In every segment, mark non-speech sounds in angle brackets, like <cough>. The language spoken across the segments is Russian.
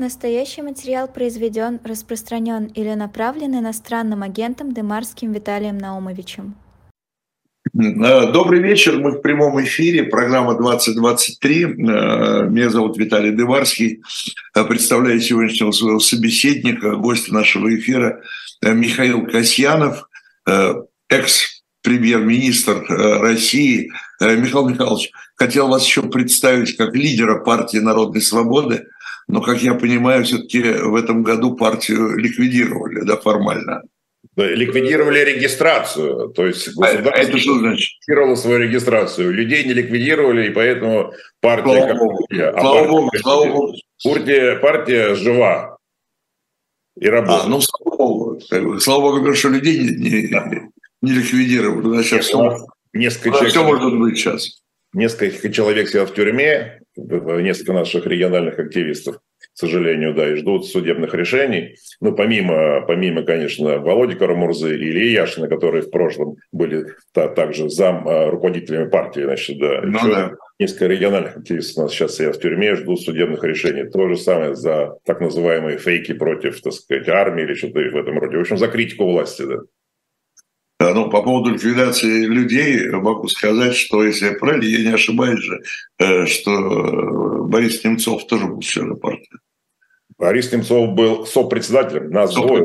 Настоящий материал произведен, распространен или направлен иностранным агентом Демарским Виталием Наумовичем. Э, добрый вечер, мы в прямом эфире, программа 2023. Э, меня зовут Виталий Деварский. Э, представляю сегодняшнего своего собеседника, гостя нашего эфира Михаил Касьянов, экс-премьер-министр России. Михаил Михайлович, хотел вас еще представить как лидера партии Народной Свободы – но, как я понимаю, все-таки в этом году партию ликвидировали, да, формально. Ликвидировали регистрацию, то есть государство а это что значит? ликвидировало свою регистрацию. Людей не ликвидировали, и поэтому партия... Слава Богу, а слава Богу, слава Богу. Партия, партия жива и работает. А, ну, слава Богу. Слава Богу, что людей не, не, не ликвидировали. Значит, все, несколько человек, все может быть сейчас. Несколько человек сидят в тюрьме, несколько наших региональных активистов, к сожалению, да, и ждут судебных решений. Ну, помимо, помимо конечно, Володи Карамурзы и Ильи Яшина, которые в прошлом были та, также зам а, руководителями партии, значит, да. Ну, да. Несколько региональных активистов у нас сейчас сидят в тюрьме, ждут судебных решений. То же самое за так называемые фейки против, так сказать, армии или что-то в этом роде. В общем, за критику власти, да. Ну, по поводу ликвидации людей могу сказать, что, если я правильно, я не ошибаюсь же, э, что Борис Немцов тоже был членом партии. Борис Немцов был сопредседателем, нас двое.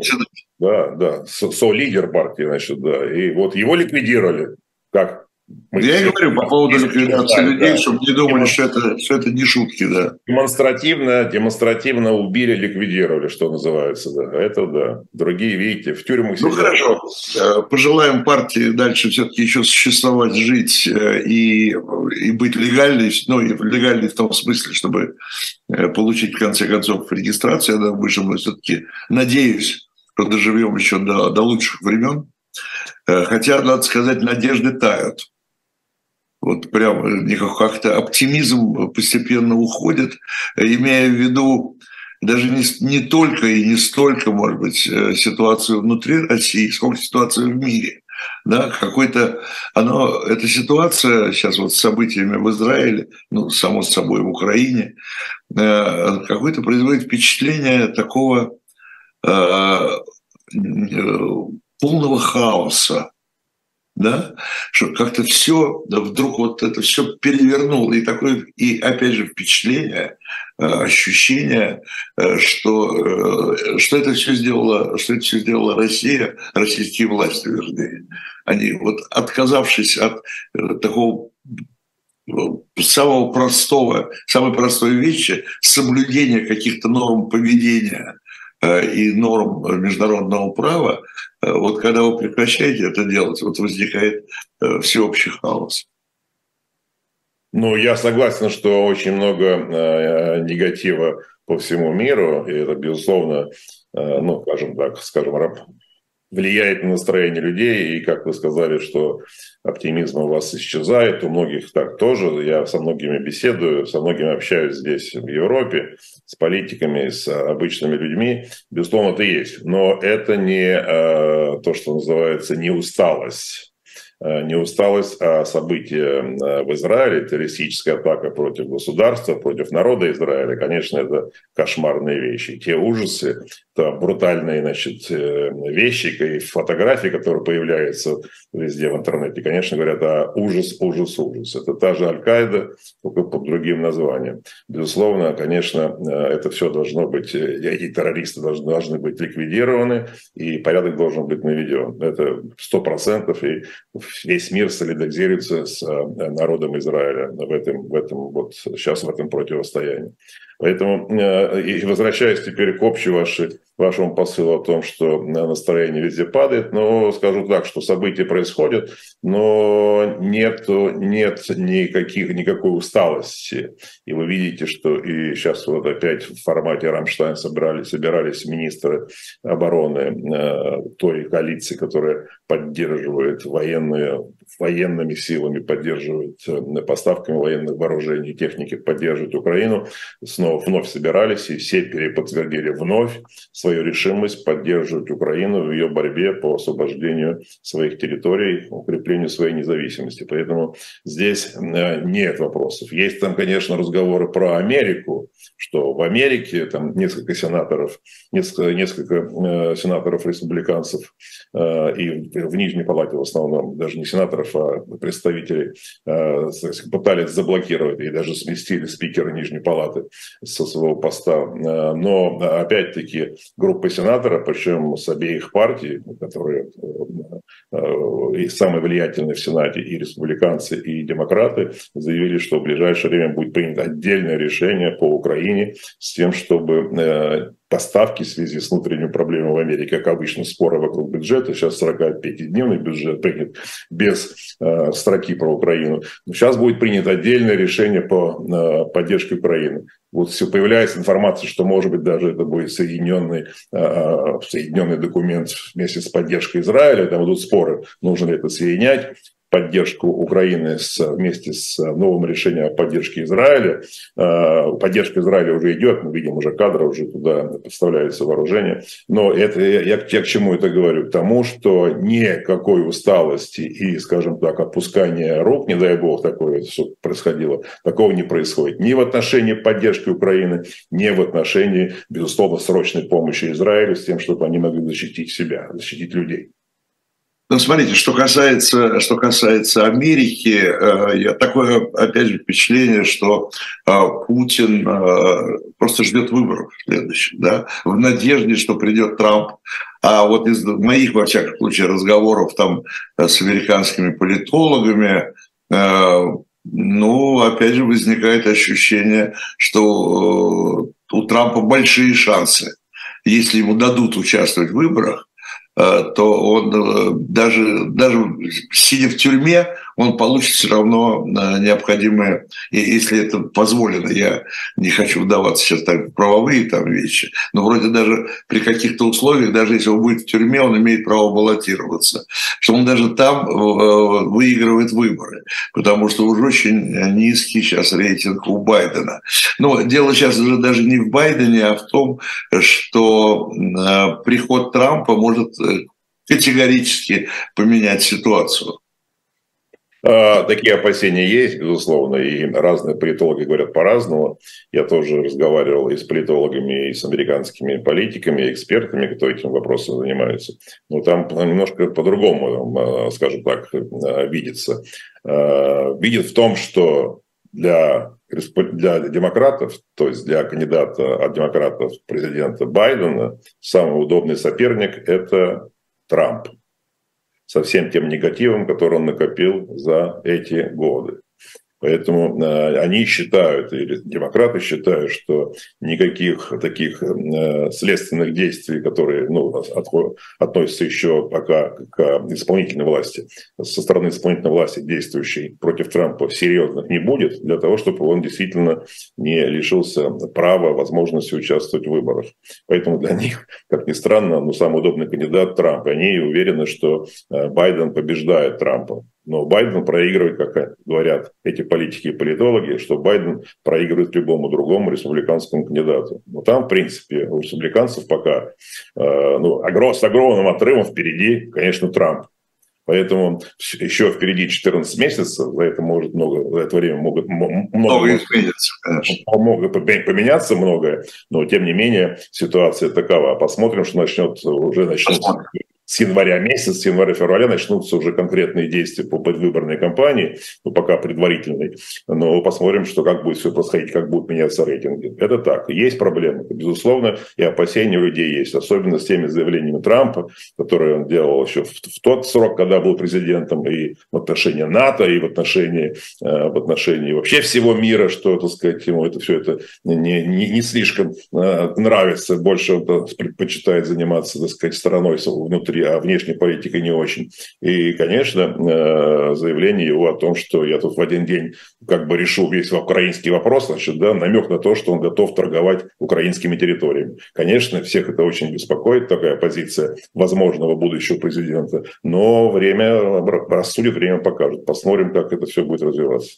Да, да, со-лидер партии, значит, да. И вот его ликвидировали. Как мы Я и говорю по поводу ликвидации да, людей, да. чтобы не думали, что это, что это не шутки, да. Демонстративно, демонстративно убили, ликвидировали, что называется, да. Это да. Другие, видите, в тюрьмах Ну хорошо. Э, пожелаем партии дальше все-таки еще существовать, жить э, и, и быть легальной, ну и легальной в том смысле, чтобы э, получить в конце концов регистрацию. Я думаю, что мы все-таки, надеюсь, что доживем еще до, до лучших времен. Хотя, надо сказать, надежды тают вот прям как-то оптимизм постепенно уходит, имея в виду даже не, не только и не столько, может быть, э, ситуацию внутри России, сколько ситуацию в мире. Да, какой-то, оно, эта ситуация сейчас вот с событиями в Израиле, ну, само собой, в Украине, э, какое-то производит впечатление такого э, э полного хаоса, да, что как-то все, вдруг вот это все перевернуло, и такое, и опять же впечатление, э, ощущение, э, что, э, что это все сделала, что это все сделала Россия, российские власти, вернее. Они вот отказавшись от такого самого простого, самой простой вещи, соблюдения каких-то норм поведения и норм международного права, Э, вот когда вы прекращаете это делать, вот возникает э, всеобщий хаос. Ну, я согласен, что очень много э, негатива по всему миру, и это, безусловно, э, ну, скажем так, скажем, влияет на настроение людей, и как вы сказали, что оптимизм у вас исчезает, у многих так тоже. Я со многими беседую, со многими общаюсь здесь, в Европе, с политиками, с обычными людьми. Безусловно, это есть. Но это не э, то, что называется не усталость не усталость, а события э, в Израиле, террористическая атака против государства, против народа Израиля, конечно, это кошмарные вещи. Те ужасы, то брутальные значит, э, вещи и фотографии, которые появляются везде в интернете, конечно, говорят о ужас, ужас, ужас. Это та же Аль-Каида, только под другим названием. Безусловно, конечно, это все должно быть, эти террористы должны, должны быть ликвидированы, и порядок должен быть наведен. Это сто процентов, и весь мир солидаризируется с э, народом Израиля в этом, в этом вот сейчас в этом противостоянии. Поэтому, э, и возвращаясь теперь к вашей, вашему посылу о том, что настроение везде падает, но скажу так, что события происходят, но нет, нет никаких, никакой усталости. И вы видите, что и сейчас вот опять в формате Рамштайн собрали, собирались министры обороны э, той коалиции, которая поддерживает военную военными силами поддерживать, поставками военных вооружений и техники поддерживать Украину, снова вновь собирались и все переподтвердили вновь свою решимость поддерживать Украину в ее борьбе по освобождению своих территорий, укреплению своей независимости. Поэтому здесь нет вопросов. Есть там, конечно, разговоры про Америку, что в Америке там несколько сенаторов, несколько, несколько э, сенаторов-республиканцев э, и в Нижней Палате в основном, даже не сенаторов, а представителей, э, пытались заблокировать и даже сместили спикера Нижней Палаты со своего поста. Э, но опять-таки группа сенаторов, причем с обеих партий, которые э, самые влиятельные в Сенате, и республиканцы, и демократы, заявили, что в ближайшее время будет принято отдельное решение по Украине с тем, чтобы поставки в связи с внутренними проблемами в Америке, как обычно, споры вокруг бюджета. Сейчас 45-дневный бюджет принят без э, строки про Украину. Но сейчас будет принято отдельное решение по э, поддержке Украины. Вот все появляется информация, что, может быть, даже это будет соединенный, э, соединенный документ вместе с поддержкой Израиля. Там идут споры, нужно ли это соединять поддержку Украины с, вместе с новым решением о поддержке Израиля. Э, поддержка Израиля уже идет, мы видим уже кадры, уже туда поставляется вооружение. Но это, я, я к чему это говорю? К тому, что никакой усталости и, скажем так, опускания рук, не дай бог такое что происходило, такого не происходит. Ни в отношении поддержки Украины, ни в отношении, безусловно, срочной помощи Израилю с тем, чтобы они могли защитить себя, защитить людей. Ну, смотрите, что касается, что касается Америки, э, я такое, опять же, впечатление, что э, Путин э, просто ждет выборов следующих, да, в надежде, что придет Трамп. А вот из моих, во всяком случае, разговоров там с американскими политологами, ну, опять же, возникает ощущение, что у Трампа большие шансы, если ему дадут участвовать в выборах, то он э, даже, даже сидя в тюрьме, он получит все равно э, необходимое, если это позволено, я не хочу вдаваться сейчас так в правовые там вещи, но вроде даже при каких-то условиях, даже если он будет в тюрьме, он имеет право баллотироваться, что он даже там выигрывает выборы, потому что уже очень низкий сейчас рейтинг у Байдена. Но дело сейчас уже даже не в Байдене, а в том, что приход Трампа может категорически поменять ситуацию. А, такие опасения есть, безусловно, и разные политологи говорят по-разному. Я тоже разговаривал и с политологами, и с американскими политиками, и экспертами, кто этим вопросом занимается. Но там немножко по-другому, а, скажем так, а, видится. Видит в том, что для для демократов, то есть для кандидата от демократов президента Байдена, самый удобный соперник – это Трамп со всем тем негативом, который он накопил за эти годы. Поэтому э, они считают, или демократы считают, что никаких таких э, следственных действий, которые ну, относятся еще пока к исполнительной власти, со стороны исполнительной власти, действующей против Трампа, серьезных не будет, для того, чтобы он действительно не лишился права, возможности участвовать в выборах. Поэтому для них, как ни странно, ну, самый удобный кандидат Трамп. И они уверены, что э, Байден побеждает Трампа. Но Байден проигрывает, как говорят эти политики и политологи, что Байден проигрывает любому другому республиканскому кандидату. Но там, в принципе, у республиканцев пока э, ну, с огромным отрывом впереди, конечно, Трамп. Поэтому еще впереди 14 месяцев, за это может много, за это время могут много, много измениться, конечно. Много поменяться многое, но тем не менее ситуация такова. Посмотрим, что начнет уже начнет с января месяца, с января-февраля начнутся уже конкретные действия по предвыборной кампании, ну, пока предварительной, но посмотрим, что как будет все происходить, как будут меняться рейтинги. Это так. Есть проблемы, безусловно, и опасения у людей есть, особенно с теми заявлениями Трампа, которые он делал еще в, в тот срок, когда был президентом, и в отношении НАТО, и в отношении, э, в отношении вообще всего мира, что, так сказать, ему это все это не, не, не слишком э, нравится, больше он предпочитает заниматься, так сказать, стороной внутри внутри, а внешней политикой не очень. И, конечно, э, заявление его о том, что я тут в один день как бы решил весь украинский вопрос, значит, да, намек на то, что он готов торговать украинскими территориями. Конечно, всех это очень беспокоит, такая позиция возможного будущего президента, но время рассудит, время покажет. Посмотрим, как это все будет развиваться.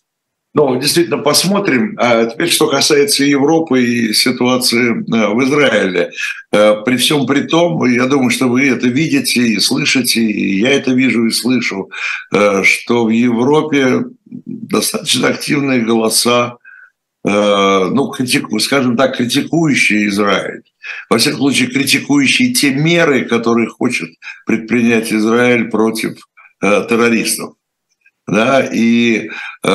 Ну, действительно, посмотрим. А теперь, что касается Европы и ситуации э, в Израиле. Э, при всем при том, я думаю, что вы это видите и слышите, и я это вижу и слышу, э, что в Европе достаточно активные голоса, ну, критику, скажем так, критикующие Израиль. Во всяком случае, критикующие те меры, которые хочет предпринять Израиль против террористов да, и э,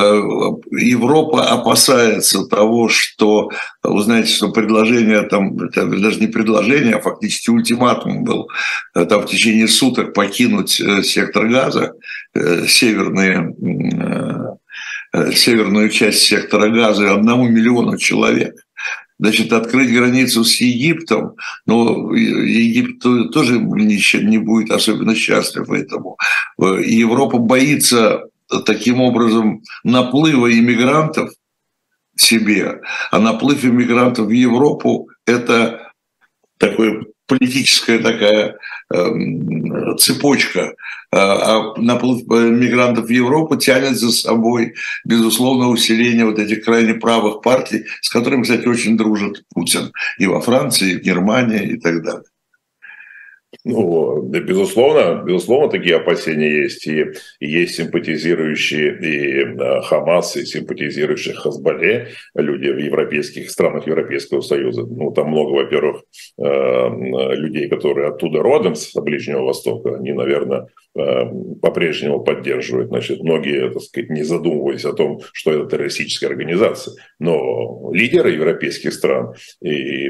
Европа опасается того, что, вы знаете, что предложение там, это даже не предложение, а фактически ультиматум был, э, там в течение суток покинуть э, сектор газа, э, северные, э, северную часть сектора газа одному миллиону человек значит, открыть границу с Египтом, но Египет тоже не, не будет особенно счастлив этому. Э, Европа боится таким образом наплыва иммигрантов себе, а наплыв иммигрантов в Европу – это такой политическая такая э, цепочка, а, а наплыв мигрантов в Европу тянет за собой, безусловно, усиление вот этих крайне правых партий, с которыми, кстати, очень дружит Путин. И во Франции, и в Германии и так далее. Ну, безусловно, безусловно, такие опасения есть. И, есть симпатизирующие и э, Хамас, и симпатизирующие Хазбале, люди в европейских странах Европейского Союза. Ну, там много, во-первых, э, людей, которые оттуда родом, с Ближнего Востока. Они, наверное, э, по-прежнему поддерживают. Значит, многие, так сказать, не задумываясь о том, что это террористическая организация. Но лидеры европейских стран и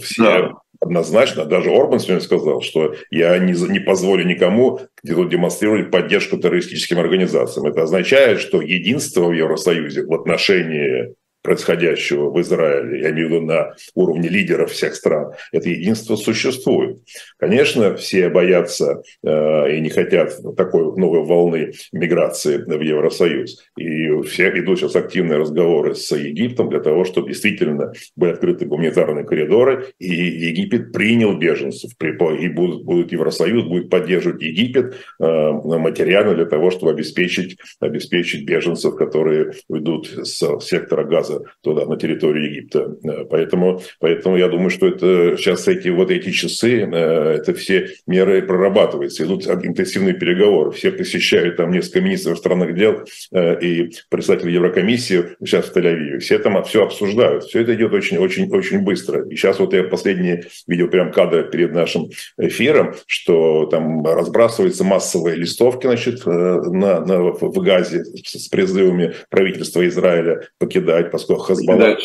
все... Да однозначно, даже Орбан сегодня сказал, что я не, не позволю никому где-то демонстрировать поддержку террористическим организациям. Это означает, что единство в Евросоюзе в отношении происходящего в Израиле, я имею в виду на уровне лидеров всех стран, это единство существует. Конечно, все боятся э, и не хотят такой новой волны миграции в Евросоюз. И все идут сейчас активные разговоры с Египтом для того, чтобы действительно были открыты гуманитарные коридоры, и Египет принял беженцев, и будут, будут Евросоюз будет поддерживать Египет э, материально для того, чтобы обеспечить, обеспечить беженцев, которые уйдут с сектора газа газа туда, на территорию Египта. Э, поэтому, поэтому я думаю, что это сейчас эти вот эти часы, э, это все меры прорабатываются, идут интенсивные переговоры. Все посещают там несколько министров иностранных дел э, и представители Еврокомиссии сейчас в Тель-Авиве. Все там все обсуждают. Все это идет очень, очень, очень быстро. И сейчас вот я последние видел прям кадры перед нашим эфиром, что там разбрасываются массовые листовки значит, на, на, в Газе с призывами правительства Израиля покидать, поскольку Хазбалла,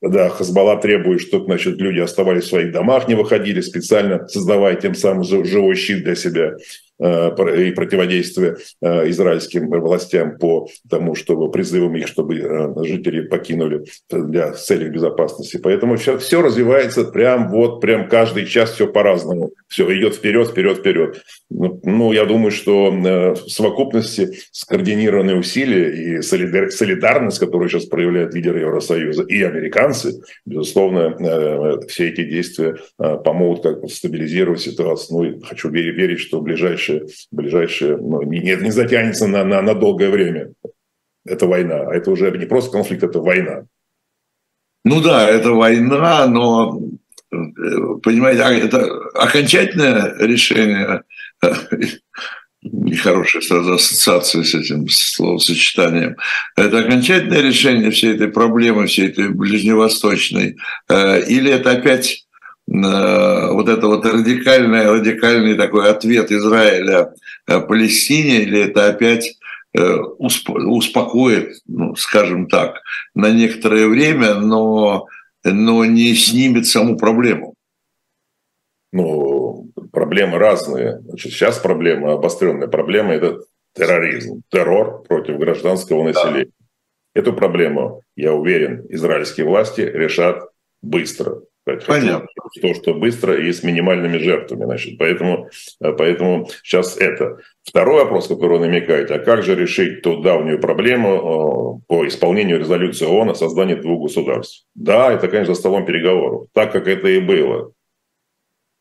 да, Хазбалла требует, чтобы значит, люди оставались в своих домах, не выходили, специально создавая тем самым живой щит для себя. Э, и противодействия э, израильским властям по тому, чтобы призывам их, чтобы э, жители покинули для целей безопасности. Поэтому все, все развивается прям вот, прям каждый час все по-разному. Все идет вперед, вперед, вперед. Ну, ну, я думаю, что в совокупности скоординированные усилия и солидарность, которую сейчас проявляют лидеры Евросоюза и американцы, безусловно, все эти действия помогут как стабилизировать ситуацию. Ну, и хочу верить, что в ближайшее ближайшие, ближайшие ну, не, не затянется на, на, на долгое время. Это война. А это уже не просто конфликт, это война. Ну да, это война, но понимаете, а это окончательное решение, нехорошая сразу ассоциация с этим словосочетанием, это окончательное решение всей этой проблемы, всей этой ближневосточной, э, или это опять вот это вот радикальный, радикальный такой ответ Израиля э, Палестине, или это опять э, успокоит, ну, скажем так, на некоторое время, но, но не снимет саму проблему? Ну, проблемы разные. Значит, сейчас проблема, обостренная проблема – это терроризм, террор против гражданского населения. Да. Эту проблему, я уверен, израильские власти решат быстро Понятно. То, что быстро и с минимальными жертвами. Значит. Поэтому, э, поэтому сейчас это. Второй вопрос, который он намекает, а как же решить ту давнюю проблему э, по исполнению резолюции ООН о создании двух государств? Да, это, конечно, за столом переговоров, так как это и было.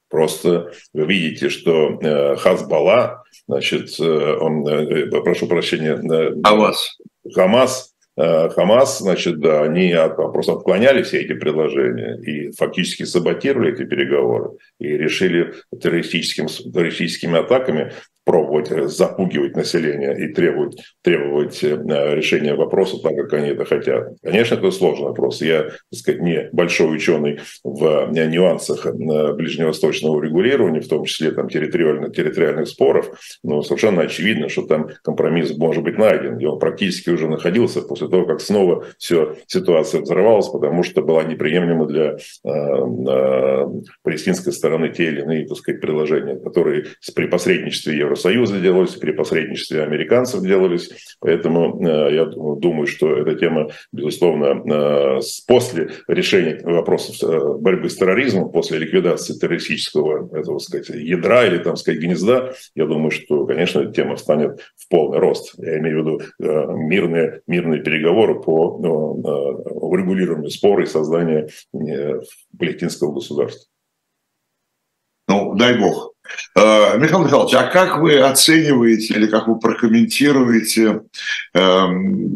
Просто вы видите, что э, Хазбалла, значит, он, прошу прощения, Хамас. Хамас Хамас, значит, да, они просто отклоняли все эти предложения и фактически саботировали эти переговоры и решили террористическим, террористическими атаками пробовать э, запугивать население и требовать, требовать э, решения вопроса так, как они это хотят. Конечно, это сложный вопрос. Я, так сказать, не большой ученый в нюансах ближневосточного регулирования, в том числе там, территориально, территориальных споров, но совершенно очевидно, что там компромисс может быть найден, и он практически уже находился после после того, как снова все, ситуация взорвалась, потому что была неприемлема для э, э, палестинской стороны те или иные, так сказать, предложения, которые при посредничестве Евросоюза делались, при посредничестве американцев делались. Поэтому э, я думаю, что эта тема, безусловно, э, после решения вопросов э, борьбы с терроризмом, после ликвидации террористического, этого, сказать, ядра или, там, сказать, гнезда, я думаю, что, конечно, эта тема станет в полный рост. Я имею в виду э, мирные, мирные переговоры по ну, урегулированию спора и созданию э, палестинского государства. Ну, дай бог. Э, Михаил Михайлович, а как вы оцениваете или как вы прокомментируете э,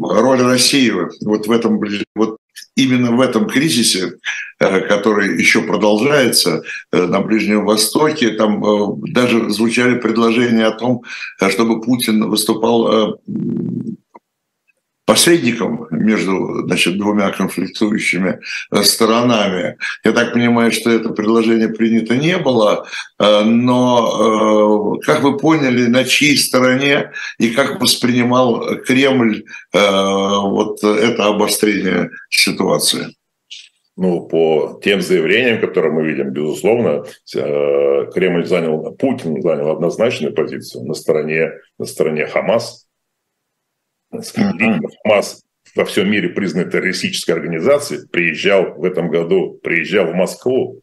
роль России вот в этом вот именно в этом кризисе, э, который еще продолжается на Ближнем Востоке, там даже звучали предложения о том, чтобы Путин выступал посредником между значит, двумя конфликтующими э, сторонами. Я так понимаю, что это предложение принято не было, э, но, э, как вы поняли, на чьей стороне и как воспринимал Кремль вот это обострение ситуации? ну, по тем заявлениям, которые мы видим, безусловно, Кремль занял, Путин занял однозначную позицию на стороне, на стороне Хамас, Хамас во всем мире признанной террористической организацией, приезжал в этом году, приезжал в Москву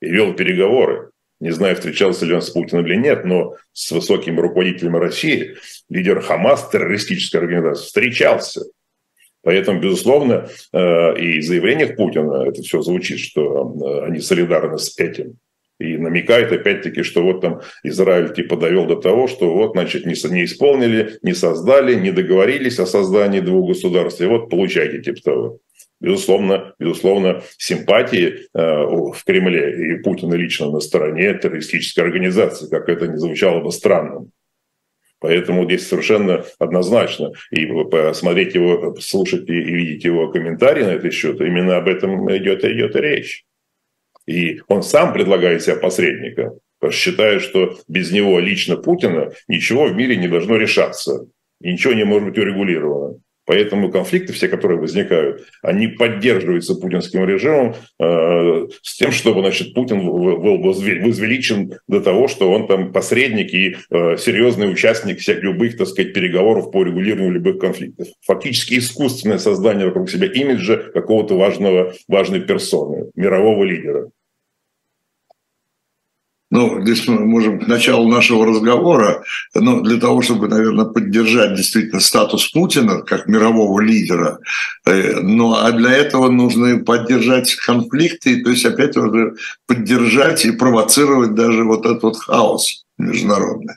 и вел переговоры. Не знаю, встречался ли он с Путиным или нет, но с высокими руководителями России, лидер Хамас, террористической организации, встречался. Поэтому, безусловно, э, и в заявлениях Путина это все звучит, что э, они солидарны с этим. И намекает опять-таки, что вот там Израиль типа довел до того, что вот, значит, не, не исполнили, не создали, не договорились о создании двух государств, и вот получайте типа того. Безусловно, безусловно, симпатии э, в Кремле и Путина лично на стороне террористической организации, как это не звучало бы странным. Поэтому здесь совершенно однозначно. И посмотреть его, слушать и видеть его комментарии на этот счет, именно об этом идет, идет речь. И он сам предлагает себя посредника, считая, что без него лично Путина ничего в мире не должно решаться, и ничего не может быть урегулировано. Поэтому конфликты все, которые возникают, они поддерживаются путинским режимом э, с тем, чтобы значит, Путин был возвеличен до того, что он там посредник и э, серьезный участник всех любых, так сказать, переговоров по регулированию любых конфликтов. Фактически искусственное создание вокруг себя имиджа какого-то важного, важной персоны, мирового лидера. Ну, здесь мы можем к началу нашего разговора, ну, для того, чтобы, наверное, поддержать действительно статус Путина как мирового лидера, э, ну, а для этого нужно поддержать конфликты, то есть опять уже поддержать и провоцировать даже вот этот вот хаос международный.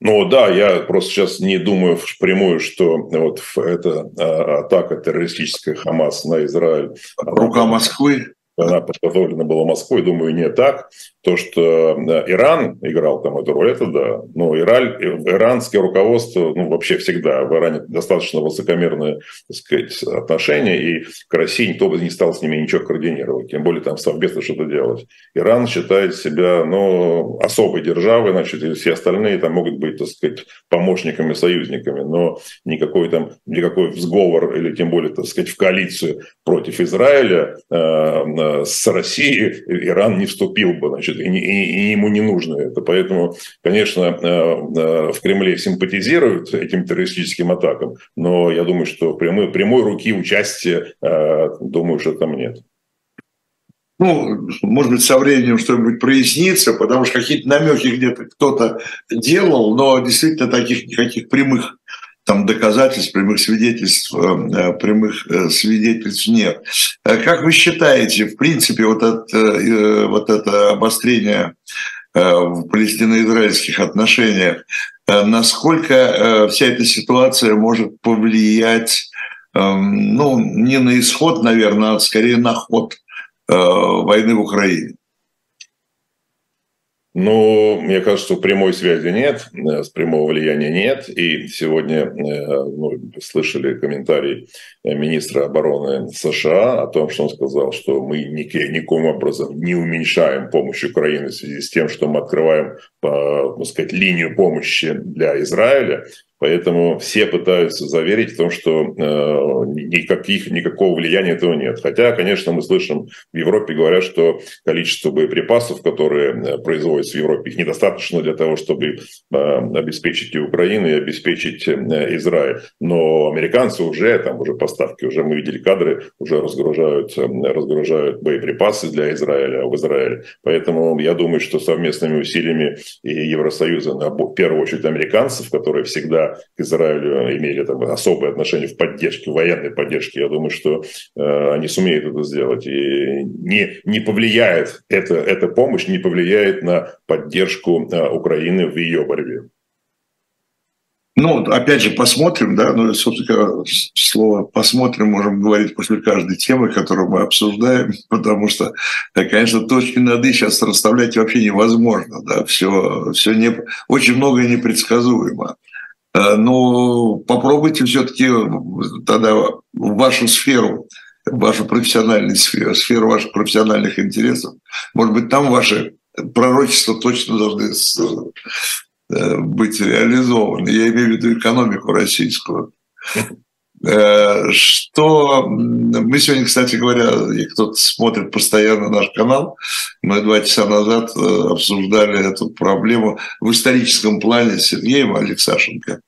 Ну да, я просто сейчас не думаю впрямую, что вот эта а, атака террористическая Хамас на Израиль... Рука Москвы? Она подготовлена была Москвой, думаю, не так. То, что э, Иран играл там эту роль, это да. Но Ираль, иранское руководство, ну, вообще всегда в Иране достаточно высокомерное, так сказать, отношение, и к России никто бы не стал с ними ничего координировать, тем более там совместно что-то делать. Иран считает себя, ну, особой державой, значит, и все остальные там могут быть, так сказать, помощниками, союзниками, но никакой там, никакой сговор или тем более, так сказать, в коалицию против Израиля э, э с Россией Иран не вступил бы, значит, и, и, и ему не нужно это. Поэтому, конечно, э, э, в Кремле симпатизируют этим террористическим атакам, но я думаю, что прямой, прямой руки участия, э, думаю, что там нет. ну, может быть, со временем что-нибудь прояснится, потому что какие-то намеки где-то кто-то делал, но действительно таких никаких прямых там доказательств, прямых свидетельств, э, э, прямых э, свидетельств нет. Как вы считаете, в принципе, вот это, вот это обострение в палестино-израильских отношениях, насколько вся эта ситуация может повлиять, ну, не на исход, наверное, а скорее на ход войны в Украине? Ну, мне кажется, что прямой связи нет, э, с прямого влияния нет. И сегодня э, ну, слышали комментарий э, министра обороны США о том, что он сказал, что мы никаким образом не уменьшаем помощь Украине в связи с тем, что мы открываем, так сказать, линию помощи для Израиля. Поэтому все пытаются заверить в том, что э, никаких, никакого влияния этого нет. Хотя, конечно, мы слышим, в Европе говорят, что количество боеприпасов, которые э, производятся в Европе, их недостаточно для того, чтобы э, обеспечить и Украину, и обеспечить э, Израиль. Но американцы уже, там уже поставки, уже мы видели кадры, уже разгружают, э, разгружают боеприпасы для Израиля в Израиле. Поэтому я думаю, что совместными усилиями и Евросоюза, в первую очередь американцев, которые всегда к Израилю имели там, особые отношения в поддержке, военной поддержке, я думаю, что э, они сумеют это сделать. И не, не повлияет эта, эта помощь, не повлияет на поддержку э, Украины в ее борьбе. Ну, опять же, посмотрим, да, ну, собственно, слово «посмотрим» можем говорить после каждой темы, которую мы обсуждаем, <laughs> потому что, конечно, точки над «и» сейчас расставлять вообще невозможно, да, все, все не, очень многое непредсказуемо. Э, но попробуйте все-таки тогда в вашу сферу, вашу профессиональную сферу, сферу ваших профессиональных интересов. Может быть, там ваши пророчества точно должны э, быть реализованы. Я имею в виду экономику российскую. Э, что мы сегодня, кстати говоря, кто-то смотрит постоянно наш канал, мы два часа назад э, обсуждали эту проблему в историческом плане с Сергеем Алексашенко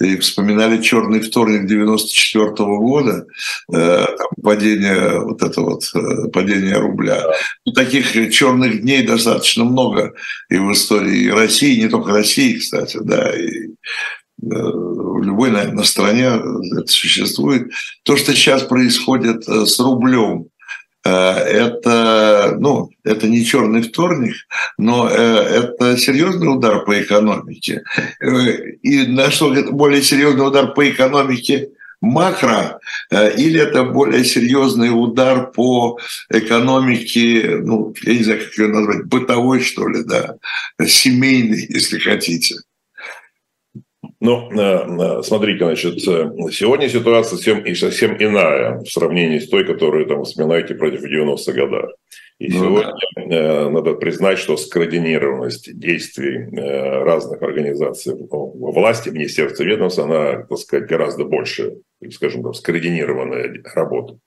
и вспоминали черный вторник 94 -го года, э, падение вот это вот падение рубля. Ну, таких черных дней достаточно много и в истории России, не только России, кстати, да, и в любой, наверное, стране это существует. То, что сейчас происходит э, с рублем, э, это, ну, это не черный вторник, но э, это серьезный удар по экономике. И на что более серьезный удар по экономике макро, или это более серьезный удар по экономике, ну, я не знаю, как ее назвать, бытовой, что ли, да, семейной, если хотите. Ну, э, э, смотрите, значит, э, сегодня ситуация совсем, совсем иная в сравнении с той, которую там вспоминаете против 90-х годов. И ну, сегодня да. надо признать, что скоординированность действий разных организаций власти, министерства ведомств, она, так сказать, гораздо больше, скажем так, скоординированная работа.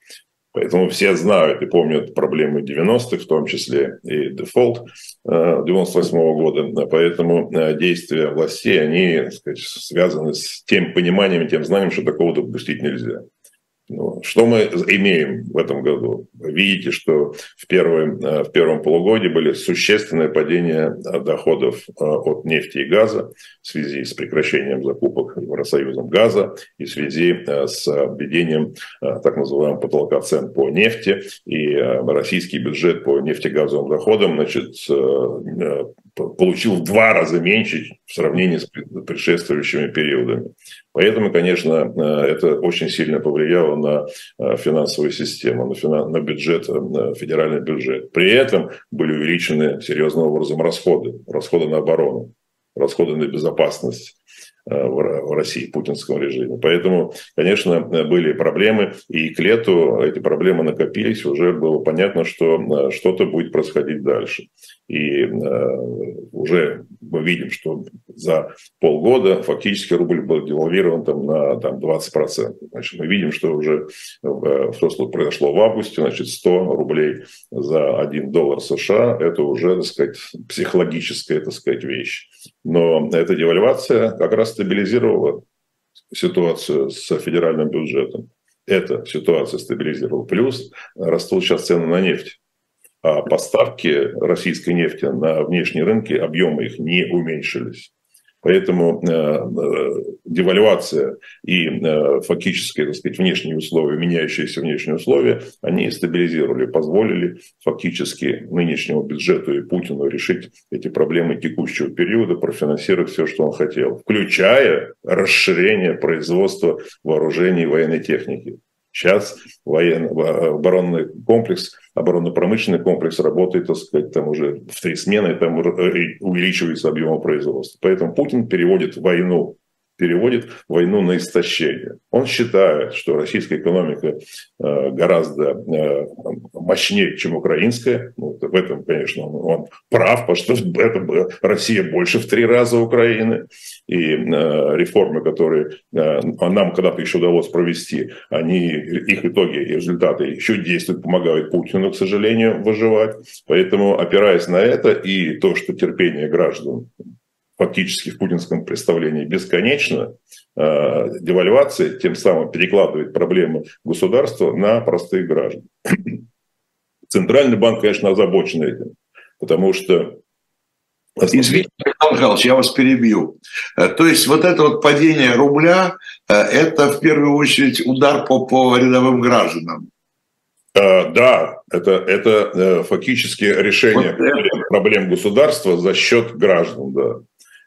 Поэтому все знают и помнят проблемы 90-х, в том числе и дефолт 98 -го года. Поэтому э, действия властей, они сказать, связаны с тем пониманием, тем знанием, что такого допустить нельзя. Ну, что мы имеем в этом году? Видите, что в, первом, э, в первом полугодии были существенное падение э, доходов э, от нефти и газа в связи с прекращением закупок Евросоюзом газа и в связи с введением так называемого потолка цен по нефти. И российский бюджет по нефтегазовым доходам значит, получил в два раза меньше в сравнении с предшествующими периодами. Поэтому, конечно, э, это очень сильно повлияло на э, финансовую систему, на, бюджет, на федеральный бюджет. При этом были увеличены серьезным образом расходы, расходы на оборону, расходы на безопасность Э, в России, путинском режиме. Поэтому, конечно, были проблемы, и к лету эти проблемы накопились, уже было понятно, что э, что-то будет происходить дальше. И э, уже мы видим, что за полгода фактически рубль был девальвирован там, на там, 20%. Значит, мы видим, что уже то, что произошло в августе, значит, 100 рублей за 1 доллар США, это уже, так сказать, психологическая, так сказать, вещь. Но эта девальвация как раз стабилизировала ситуацию с федеральным бюджетом. Эта ситуация стабилизировала. Плюс растут сейчас цены на нефть. А поставки российской нефти на внешние рынки, объемы их не уменьшились. Поэтому э, э, девальвация и э, фактически, так сказать, внешние условия, меняющиеся внешние условия, они стабилизировали, позволили фактически нынешнему бюджету и Путину решить эти проблемы текущего периода, профинансировать все, что он хотел, включая расширение производства вооружений и военной техники. Сейчас военный, оборонный комплекс, оборонно-промышленный комплекс работает, так сказать, там уже в три смены, там увеличивается объем производства. Поэтому Путин переводит войну переводит войну на истощение. Он считает, что российская экономика э, гораздо э, мощнее, чем украинская. В этом, конечно, он, прав, потому что это Россия больше в три раза Украины. И э, реформы, которые нам когда-то еще удалось провести, они, их итоги и результаты еще действуют, помогают Путину, к сожалению, выживать. Поэтому, опираясь на это и то, что терпение граждан фактически в путинском представлении бесконечно, э, девальвация тем самым перекладывает проблемы государства на простых граждан. Центральный банк, конечно, озабочен этим, потому что Извините, Михаил Михайлович, я вас перебью. Э, то есть вот это вот падение рубля, э, это в первую очередь удар по, по рядовым гражданам. Да, это, это фактически решение вот проблем государства за счет граждан, да.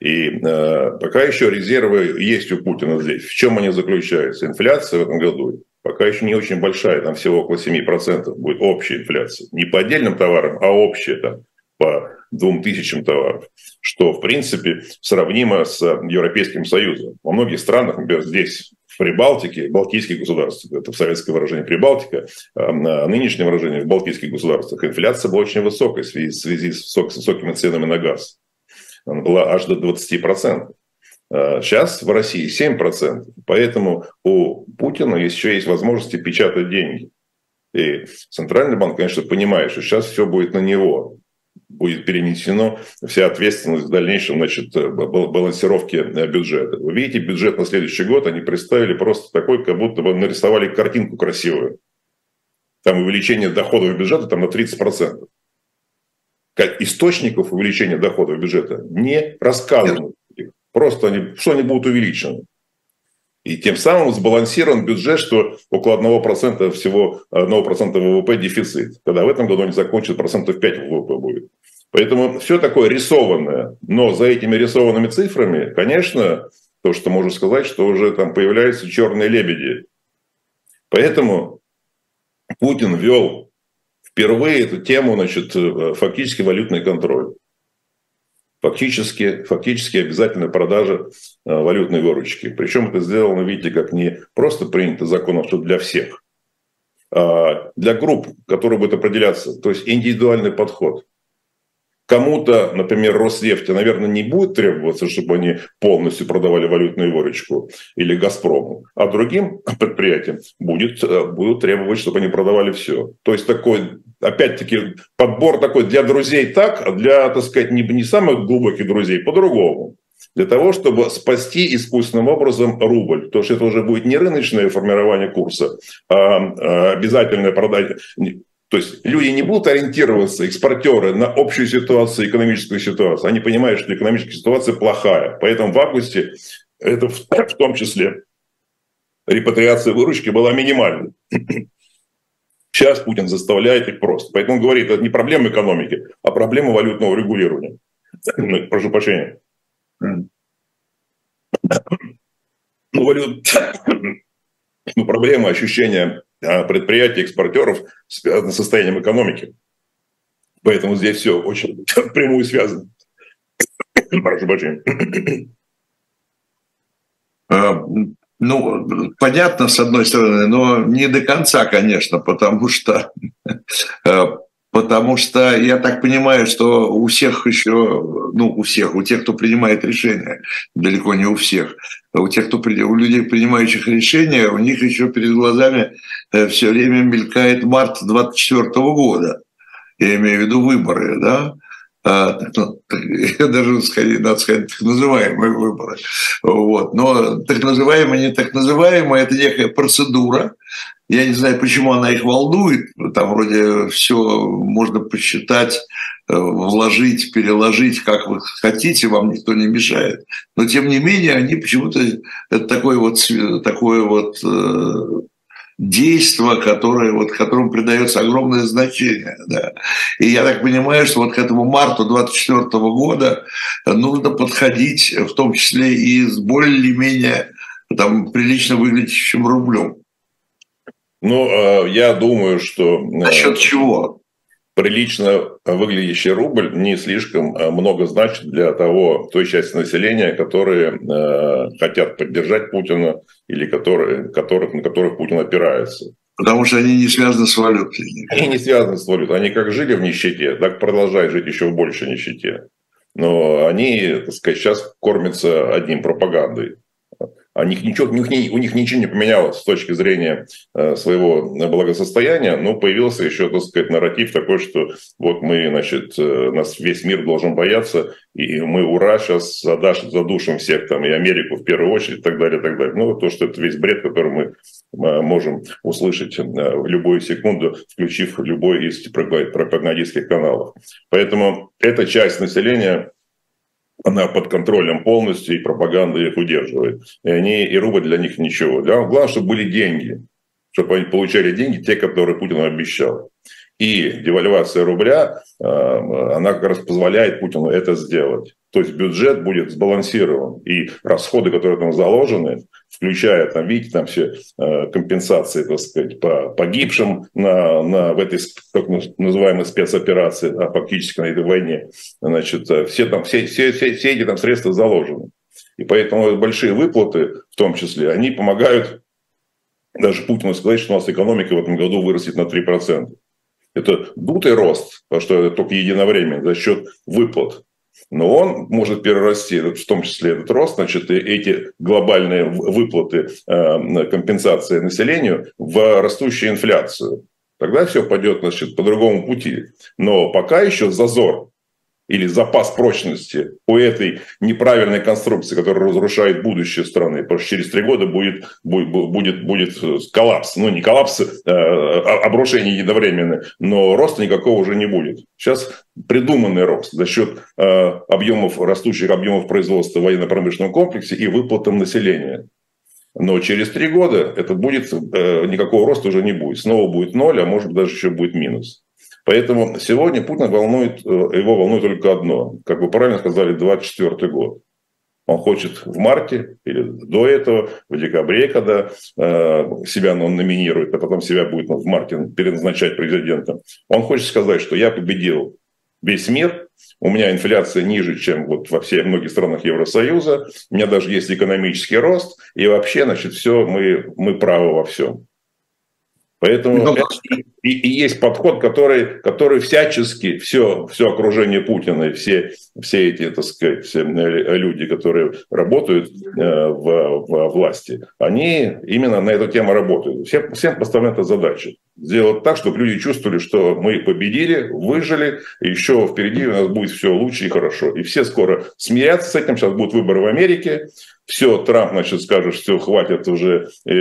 И э, пока еще резервы есть у Путина здесь. В чем они заключаются? Инфляция в этом году пока еще не очень большая, там всего около 7% будет общая инфляция. Не по отдельным товарам, а общая там по двум тысячам товаров, что, в принципе, сравнимо с Европейским Союзом. Во многих странах, например, здесь, в Прибалтике, Балтийских государствах, это в советское выражение Прибалтика, а нынешнее выражение в Балтийских государствах, инфляция была очень высокой в связи, в связи с высокими ценами на газ она была аж до 20%. Сейчас в России 7%. Поэтому у Путина еще есть возможности печатать деньги. И Центральный банк, конечно, понимает, что сейчас все будет на него. Будет перенесено вся ответственность в дальнейшем значит, балансировки бюджета. Вы видите, бюджет на следующий год они представили просто такой, как будто бы нарисовали картинку красивую. Там увеличение доходов бюджета там на 30% как источников увеличения доходов бюджета не рассказано. Просто они, что они будут увеличены. И тем самым сбалансирован бюджет, что около 1% всего 1% ВВП дефицит. Когда в этом году они закончат, процентов 5 ВВП будет. Поэтому все такое рисованное. Но за этими рисованными цифрами, конечно, то, что можно сказать, что уже там появляются черные лебеди. Поэтому Путин вел впервые эту тему, значит, э, фактически валютный контроль. Фактически, фактически обязательная продажа э, валютной выручки. Причем это сделано, видите, как не просто принято законом, что для всех, а для групп, которые будут определяться. То есть индивидуальный подход. Кому-то, например, Роснефти, наверное, не будет требоваться, чтобы они полностью продавали валютную выручку или Газпрому, а другим <laughs> предприятиям будет, э, будут требовать, чтобы они продавали все. То есть такой, опять-таки, подбор такой для друзей так, а для, так сказать, не, не самых глубоких друзей по-другому для того, чтобы спасти искусственным образом рубль. Потому что это уже будет не рыночное формирование курса, а, а обязательное продать то есть люди не будут ориентироваться, экспортеры, на общую ситуацию, экономическую ситуацию. Они понимают, что экономическая ситуация плохая. Поэтому в августе это в, <clears throat> в том числе репатриация выручки была минимальной. <clears throat> Сейчас Путин заставляет их просто. Поэтому он говорит, это не проблема экономики, а проблема валютного регулирования. Ну, прошу прощения. <clears throat> Ну, валют... ну, проблема ощущения предприятий, экспортеров связано с состоянием экономики. Поэтому здесь все очень <laughs> прямую связано. <coughs> Прошу прощения. А, ну, понятно, с одной стороны, но не до конца, конечно, потому что <laughs> а, Потому что я так понимаю, что у всех еще, ну, у всех, у тех, кто принимает решения, далеко не у всех, у тех, кто у людей, принимающих решения, у них еще перед глазами э, все время мелькает март 24 года. Я имею в виду выборы, да? А, ну, <laughs> даже скорее, надо сказать, так называемые выборы. Вот. Но так называемые, не так называемые, это некая процедура, Я не знаю, почему она их волнует. Там вроде все можно посчитать, э, вложить, переложить, как вы хотите, вам никто не мешает. Но тем не менее, они почему-то это такое вот, такое вот э, действо, которое, вот, которому придается огромное значение. Да. И я так понимаю, что вот к этому марту 2024 года нужно подходить, в том числе и с более-менее там, прилично выглядящим рублем. Ну, а, я думаю, что... Насчет э, чего? Прилично выглядящий рубль не слишком э, много значит для того, той части населения, которые э, хотят поддержать Путина или которые, которых, на которых Путин опирается. Потому что они не связаны с валютой. Они не связаны с валютой. Они как жили в нищете, так продолжают жить еще в большей нищете. Но они, так сказать, сейчас кормятся одним пропагандой. У них, ничего, у, них, у них ничего не поменялось с точки зрения э, своего благосостояния, но появился еще, так сказать, нарратив такой, что вот мы, значит, э, нас весь мир должен бояться, и мы, ура, сейчас задаш, задушим всех там, и Америку в первую очередь, и так далее, и так далее. Ну, то, что это весь бред, который мы э, можем услышать в любую секунду, включив любой из пропагандистских каналов. Поэтому эта часть населения она под контролем полностью, и пропаганда их удерживает. И они, и рубль для них ничего. Для, главное, чтобы были деньги, чтобы они получали деньги, те, которые Путин обещал. И девальвация рубля, э, она как раз позволяет Путину это сделать. То есть бюджет будет сбалансирован, и расходы, которые там заложены, включая, там, видите, там все э, компенсации, так сказать, по погибшим на, на, в этой так называемой спецоперации, а фактически на этой войне, значит, э, все, там, все, все, все, все эти там средства заложены. И поэтому большие выплаты, в том числе, они помогают даже Путину сказать, что у нас экономика в этом году вырастет на 3%. Это дутый рост, потому что это только единовременно за счет выплат но он может перерасти, в том числе этот рост, значит, эти глобальные выплаты э, компенсации населению в растущую инфляцию. Тогда все пойдет значит, по другому пути. Но пока еще зазор или запас прочности у этой неправильной конструкции, которая разрушает будущее страны. Потому что через три года будет, будет, будет, будет э, коллапс. Ну, не коллапс, а обрушение единовременное, но роста никакого уже не будет. Сейчас придуманный рост за счет э, объемов, растущих объемов производства в военно-промышленном комплексе и выплатам населения. Но через три года это будет, никакого роста уже не будет. Снова будет ноль, а может быть даже еще будет минус. Поэтому сегодня Путин волнует, э, его волнует только одно. Как вы правильно сказали, 24 год. Он хочет в марте или до этого, в декабре, когда э, себя он номинирует, а потом себя будет в марте переназначать президентом. Он хочет сказать, что я победил весь мир, у меня инфляция ниже, чем вот во всех многих странах Евросоюза, у меня даже есть экономический рост, и вообще, значит, все, мы, мы правы во всем. Поэтому ну, и, и есть подход, который, который всячески все, все окружение Путина и все, все эти, так сказать, все люди, которые работают э, в, в власти, они именно на эту тему работают. Всем, всем поставлена задача сделать так, чтобы люди чувствовали, что мы победили, выжили, и еще впереди у нас будет все лучше и хорошо. И все скоро смирятся с этим. Сейчас будут выборы в Америке, все, Трамп, значит, скажет, все, хватит уже э,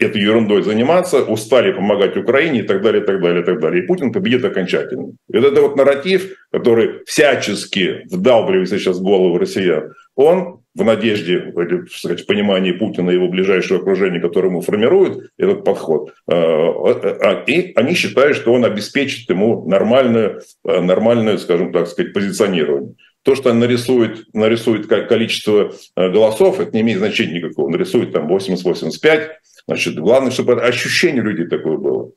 этой ерундой заниматься, устали помогать Украине и так далее, и так далее, и так далее. И Путин победит окончательно. И вот это вот нарратив, который всячески вдалбливается сейчас в голову россиян, он в надежде, или, сказать, в понимании Путина и его ближайшего окружения, которое ему формирует этот подход, э, э, и они считают, что он обеспечит ему нормальную, нормальную скажем так сказать, позиционирование. То, что он нарисует, нарисует количество э, голосов, это не имеет значения никакого. Он нарисует там 80-85. Значит, главное, чтобы ощущение людей такое было.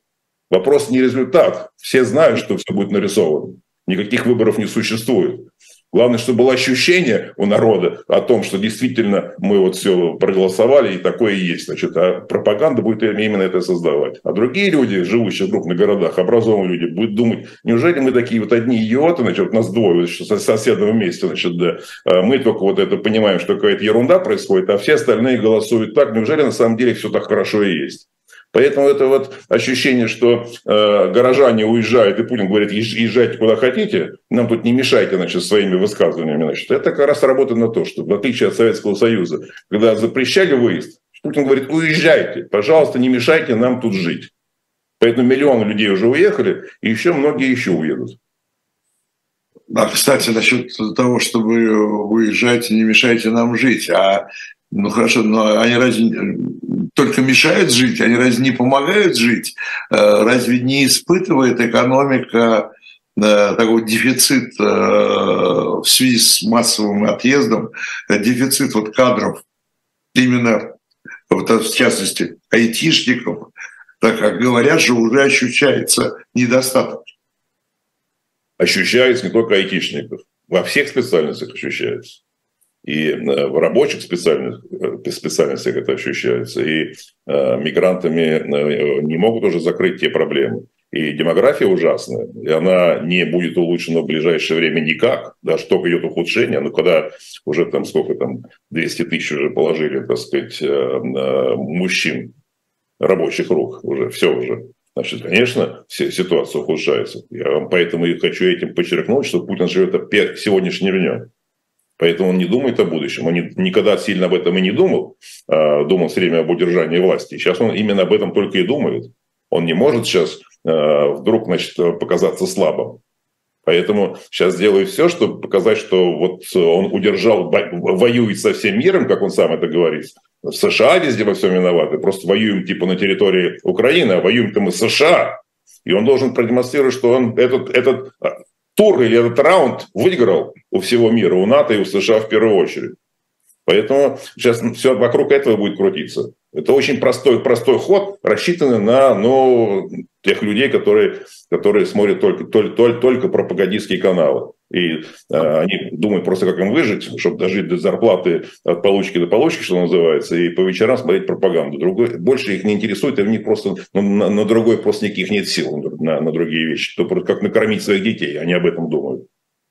Вопрос не результат. Все знают, что все будет нарисовано. Никаких выборов не существует. Главное, чтобы было ощущение у народа о том, что действительно мы вот все проголосовали, и такое есть. Значит, а пропаганда будет именно это создавать. А другие люди, живущие в крупных городах, образованные люди, будут думать, неужели мы такие вот одни идиоты, значит, нас двое, со соседом вместе, значит, да, а мы только вот это понимаем, что какая-то ерунда происходит, а все остальные голосуют так, неужели на самом деле все так хорошо и есть? Поэтому это вот ощущение, что э, горожане уезжают, и Путин говорит, езжайте куда хотите, нам тут не мешайте значит, своими высказываниями. Значит. Это как раз работает на то, что в отличие от Советского Союза, когда запрещали выезд, Путин говорит, уезжайте, пожалуйста, не мешайте нам тут жить. Поэтому миллионы людей уже уехали, и еще многие еще уедут. А, кстати, насчет того, чтобы уезжать, не мешайте нам жить. А, ну хорошо, но они разве только мешают жить, они разве не помогают жить? Э, разве не испытывает экономика э, такой дефицит э, в связи с массовым отъездом, дефицит вот кадров, именно вот, в частности айтишников, так как говорят же, уже ощущается недостаток ощущается не только айтишников, во всех специальностях ощущается. И э, в рабочих специальных, э, специальностях это ощущается. И э, мигрантами не могут уже закрыть те проблемы. И демография ужасная, и она не будет улучшена в ближайшее время никак, даже только идет ухудшение, но когда уже там сколько там, 200 тысяч уже положили, так сказать, мужчин, рабочих рук, уже все уже, Значит, конечно, ситуация ухудшается. Я вам поэтому и хочу этим подчеркнуть, что Путин живет сегодняшним днем. Поэтому он не думает о будущем. Он никогда сильно об этом и не думал. А, думал все время об удержании власти. Сейчас он именно об этом только и думает. Он не может сейчас а, вдруг значит, показаться слабым. Поэтому сейчас делаю все, чтобы показать, что вот он удержал, воюет со всем миром, как он сам это говорит, в США везде во всем виноваты. Просто воюем типа на территории Украины, а воюем-то мы США. И он должен продемонстрировать, что он этот, этот а, тур или этот раунд выиграл у всего мира, у НАТО и у США в первую очередь. Поэтому сейчас все вокруг этого будет крутиться. Это очень простой, простой ход, рассчитанный на ну, тех людей, которые, которые смотрят только, только, только пропагандистские каналы. И э, они думают просто, как им выжить, чтобы дожить до зарплаты от получки до получки, что называется, и по вечерам смотреть пропаганду. Другой, больше их не интересует, и у них просто ну, на, на другой просто никаких нет сил на, на другие вещи. То, как накормить своих детей, они об этом думают.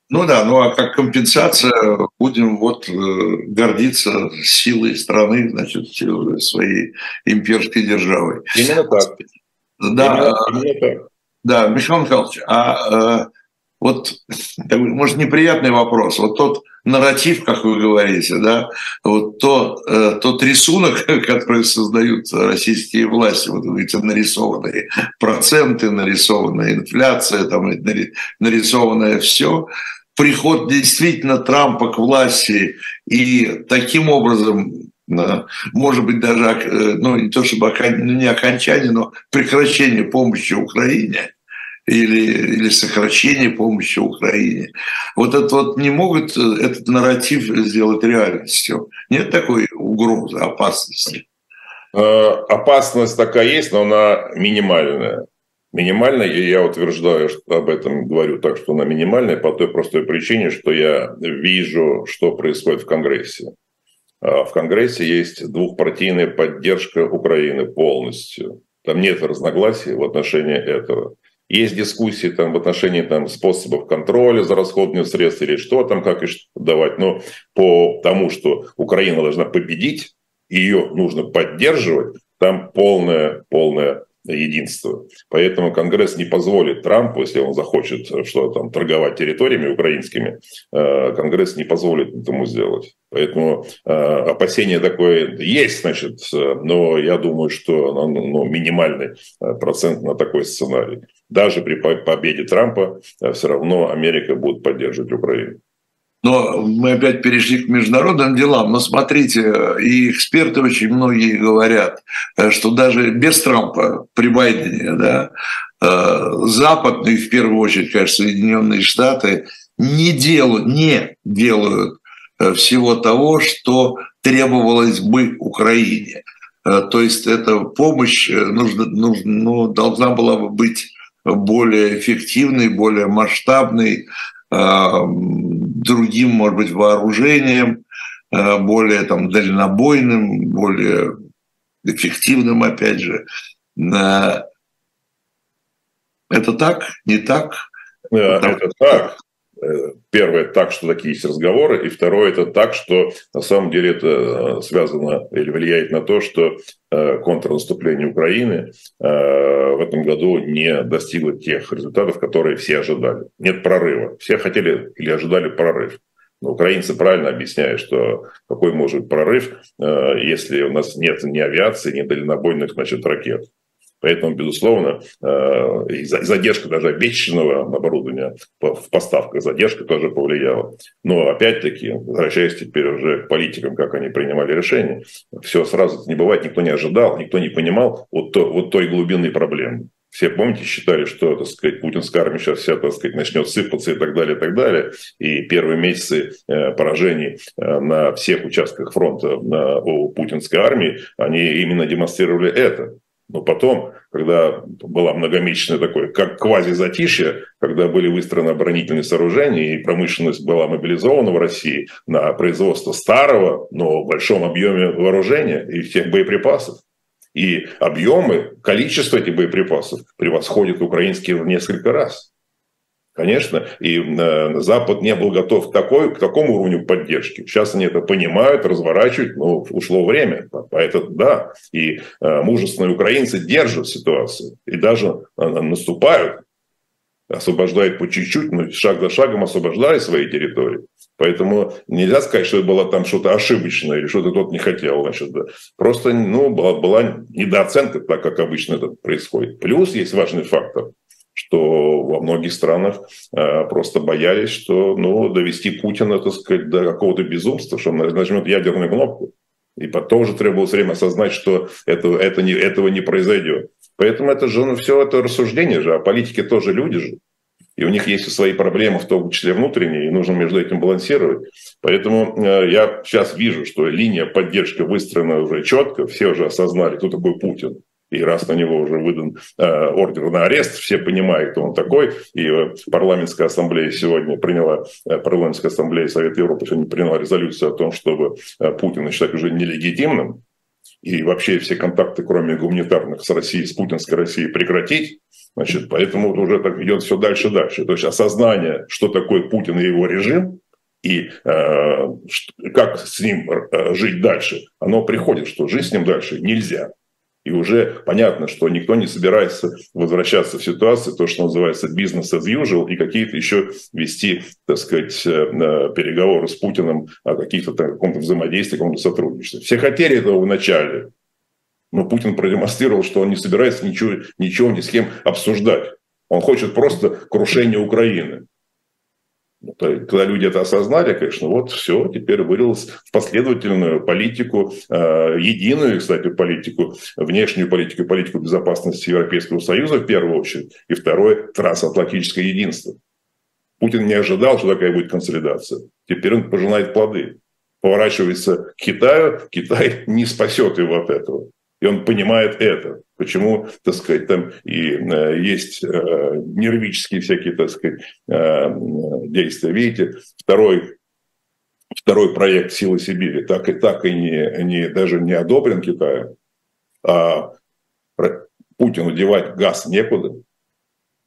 Ну да, ну а как компенсация будем вот э, гордиться силой страны, значит, своей имперской державой. Именно так. Да, именно, именно так. да, Михаил Михайлович, а вот, может, неприятный вопрос, вот тот нарратив, как вы говорите, да, вот то, э, тот рисунок, <laughs> который создают российские власти, вот эти нарисованные проценты, нарисованная инфляция, там, нарисованное все, приход действительно Трампа к власти и таким образом может быть, даже, э, ну, не то чтобы ну, не окончание, но прекращение помощи Украине – или, или сокращение помощи Украине. Вот это вот не могут э, этот нарратив сделать реальностью. Нет такой угрозы, опасности. Э, опасность такая есть, но она минимальная. Минимальная, и я утверждаю, что об этом говорю так, что она минимальная по той простой причине, что я вижу, что происходит в Конгрессе. Э, в Конгрессе есть двухпартийная поддержка Украины полностью. Там нет разногласий в отношении этого. Есть дискуссии там, в отношении там, способов контроля за расходными средствами или что там, как и что давать. Но по тому, что Украина должна победить, ее нужно поддерживать, там полное, полное единство. Поэтому Конгресс не позволит Трампу, если он захочет что там торговать территориями украинскими, э, Конгресс не позволит этому сделать. Поэтому э, опасение такое есть, значит, э, но я думаю, что ну, минимальный процент на такой сценарий. Даже при победе Трампа все равно Америка будет поддерживать Украину. Но мы опять перешли к международным делам. Но смотрите, и эксперты очень многие говорят, э, что даже без Трампа при Байдене, да, э, Запад, ну и в первую очередь, конечно, Соединенные Штаты, не делают, не делают э, всего того, что требовалось бы Украине. То есть эта помощь нужно, нужно, ну, должна была бы быть более эффективной, более масштабной, другим, может быть, вооружением, э, более там, дальнобойным, более эффективным, опять же. Э, это так? Не так? Да, э, это так. Первое так, что такие есть разговоры, и второе это так, что на самом деле это связано или влияет на то, что контрнаступление Украины в этом году не достигло тех результатов, которые все ожидали. Нет прорыва. Все хотели или ожидали прорыв. Но украинцы правильно объясняют, что какой может быть прорыв, если у нас нет ни авиации, ни дальнобойных значит, ракет. Поэтому, безусловно, э, задержка даже обещанного оборудования в поставках, задержка тоже повлияла. Но опять-таки, возвращаясь теперь уже к политикам, как они принимали решения, все сразу не бывает, никто не ожидал, никто не понимал вот, то, вот той глубины проблемы. Все, помните, считали, что, так сказать, путинская армия сейчас вся, так сказать, начнет сыпаться и так далее, и так далее. И первые месяцы э, поражений э, на всех участках фронта у путинской армии, они именно демонстрировали это. Но потом, когда была многомесячная такое, как квази-затишье, когда были выстроены оборонительные сооружения, и промышленность была мобилизована в России на производство старого, но в большом объеме вооружения и всех боеприпасов, и объемы, количество этих боеприпасов превосходит украинские в несколько раз. Конечно, и э, Запад не был готов к, такой, к такому уровню поддержки. Сейчас они это понимают, разворачивают, но ушло время. Поэтому да, и э, мужественные украинцы держат ситуацию и даже наступают, освобождают по чуть-чуть, но шаг за шагом освобождали свои территории. Поэтому нельзя сказать, что это было там что-то ошибочное или что-то тот не хотел. Значит, да. Просто ну, была, была недооценка, так как обычно это происходит. Плюс есть важный фактор, что во многих странах э, просто боялись, что ну, довести Путина так сказать, до какого-то безумства, что он нажмет ядерную кнопку. И потом уже требовалось время осознать, что это, это не, этого не произойдет. Поэтому это же ну, все это рассуждение же, а политики тоже люди же и у них есть свои проблемы, в том числе внутренние, и нужно между этим балансировать. Поэтому э, я сейчас вижу, что линия поддержки выстроена уже четко, все уже осознали, кто такой Путин. И раз на него уже выдан э, ордер на арест, все понимают, кто он такой. И парламентская ассамблея сегодня приняла, э, парламентская ассамблея Совета Европы сегодня приняла резолюцию о том, чтобы э, Путина считать уже нелегитимным. И вообще все контакты, кроме гуманитарных, с Россией, с путинской Россией прекратить. Значит, поэтому уже так идет все дальше и дальше. То есть осознание, что такое Путин и его режим, и э, как с ним э, жить дальше, оно приходит, что жить с ним дальше нельзя. И уже понятно, что никто не собирается возвращаться в ситуацию, то, что называется бизнес as usual, и какие-то еще вести, так сказать, э, переговоры с Путиным о каких-то каком-то взаимодействии, каком-то сотрудничестве. Все хотели этого в начале, но Путин продемонстрировал, что он не собирается ничего, ничего ни с кем обсуждать. Он хочет просто крушения Украины. Когда люди это осознали, конечно, вот все, теперь вылилось в последовательную политику, э, единую, кстати, политику, внешнюю политику, политику безопасности Европейского Союза в первую очередь, и второе – трансатлантическое единство. Путин не ожидал, что такая будет консолидация. Теперь он пожинает плоды. Поворачивается к Китаю, Китай <laughs> не спасет его от этого. И он понимает это. Почему, так сказать, там и э, есть э, нервические всякие, так сказать, э, действия. Видите, второй второй проект «Силы Сибири» так и так и не, не, даже не одобрен Китаем, а Путину девать газ некуда.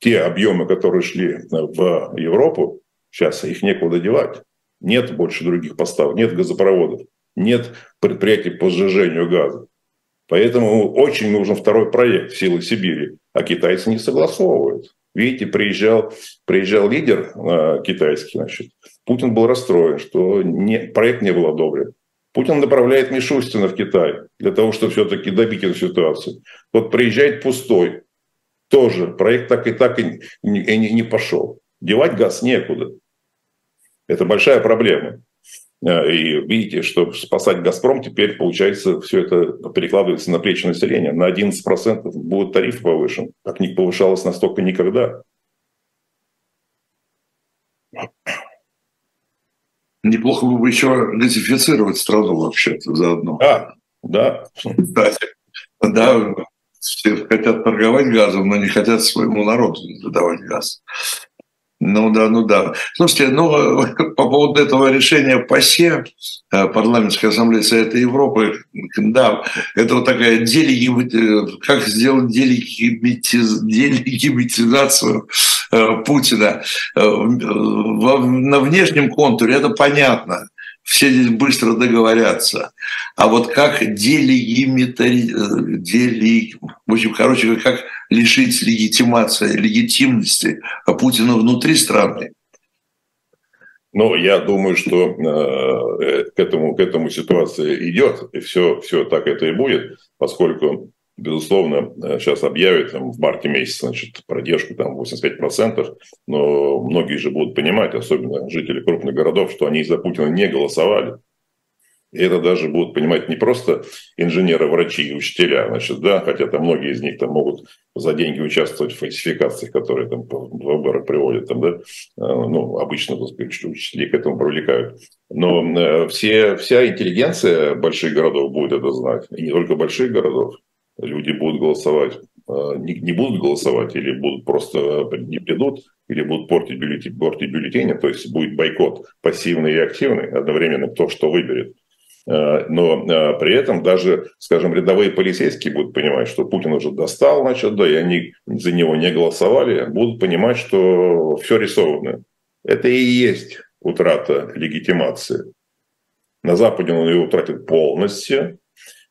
Те объемы, которые шли в Европу, сейчас их некуда девать. Нет больше других поставок, нет газопроводов, нет предприятий по сжижению газа. Поэтому очень нужен второй проект «Силы Сибири», а китайцы не согласовывают. Видите, приезжал, приезжал лидер э, китайский, значит, Путин был расстроен, что не, проект не был одобрен. Путин направляет Мишустина в Китай для того, чтобы все-таки добить эту ситуацию. Вот приезжает пустой, тоже проект так и так и не, и не пошел. Девать газ некуда. Это большая проблема. Э, и видите, что спасать «Газпром» теперь, получается, все это перекладывается на плечи населения. На 11% будет тариф повышен. как не повышалось настолько никогда. Неплохо бы еще газифицировать страну вообще-то заодно. Да, да. Кстати, да, все хотят торговать газом, но не хотят своему народу давать газ. Ну да, ну да. Слушайте, ну <laughs> по поводу этого решения ПАСЕ, э, парламентской ассамблеи Совета Европы, да, это вот такая делегимити... как сделать делегимитиз... делегимитизацию э, Путина. Э, на внешнем контуре это понятно все здесь быстро договорятся. А вот как делегимитари... Делег... В общем, короче, как лишить легитимации, легитимности Путина внутри страны? Ну, я думаю, что э, к, этому, к этому ситуация идет, и все, все так это и будет, поскольку безусловно, сейчас объявят там, в марте месяце значит, продержку там 85%, но многие же будут понимать, особенно жители крупных городов, что они из-за Путина не голосовали. И это даже будут понимать не просто инженеры, врачи и учителя, значит, да, хотя там многие из них там могут за деньги участвовать в фальсификациях, которые там выборы приводят, там, да, э, ну, обычно, так сказать, учителей к этому привлекают. Но э, все, вся интеллигенция больших городов будет это знать, и не только больших городов. Люди будут голосовать э, не, не будут голосовать или будут просто не придут, или будут портить бюллетени, портить бюллетени, то есть будет бойкот пассивный и активный, одновременно то, что выберет. Э, но э, при этом даже, скажем, рядовые полицейские будут понимать, что Путин уже достал, значит, да, и они за него не голосовали, будут понимать, что все рисовано. Это и есть утрата легитимации. На Западе он ее утратит полностью.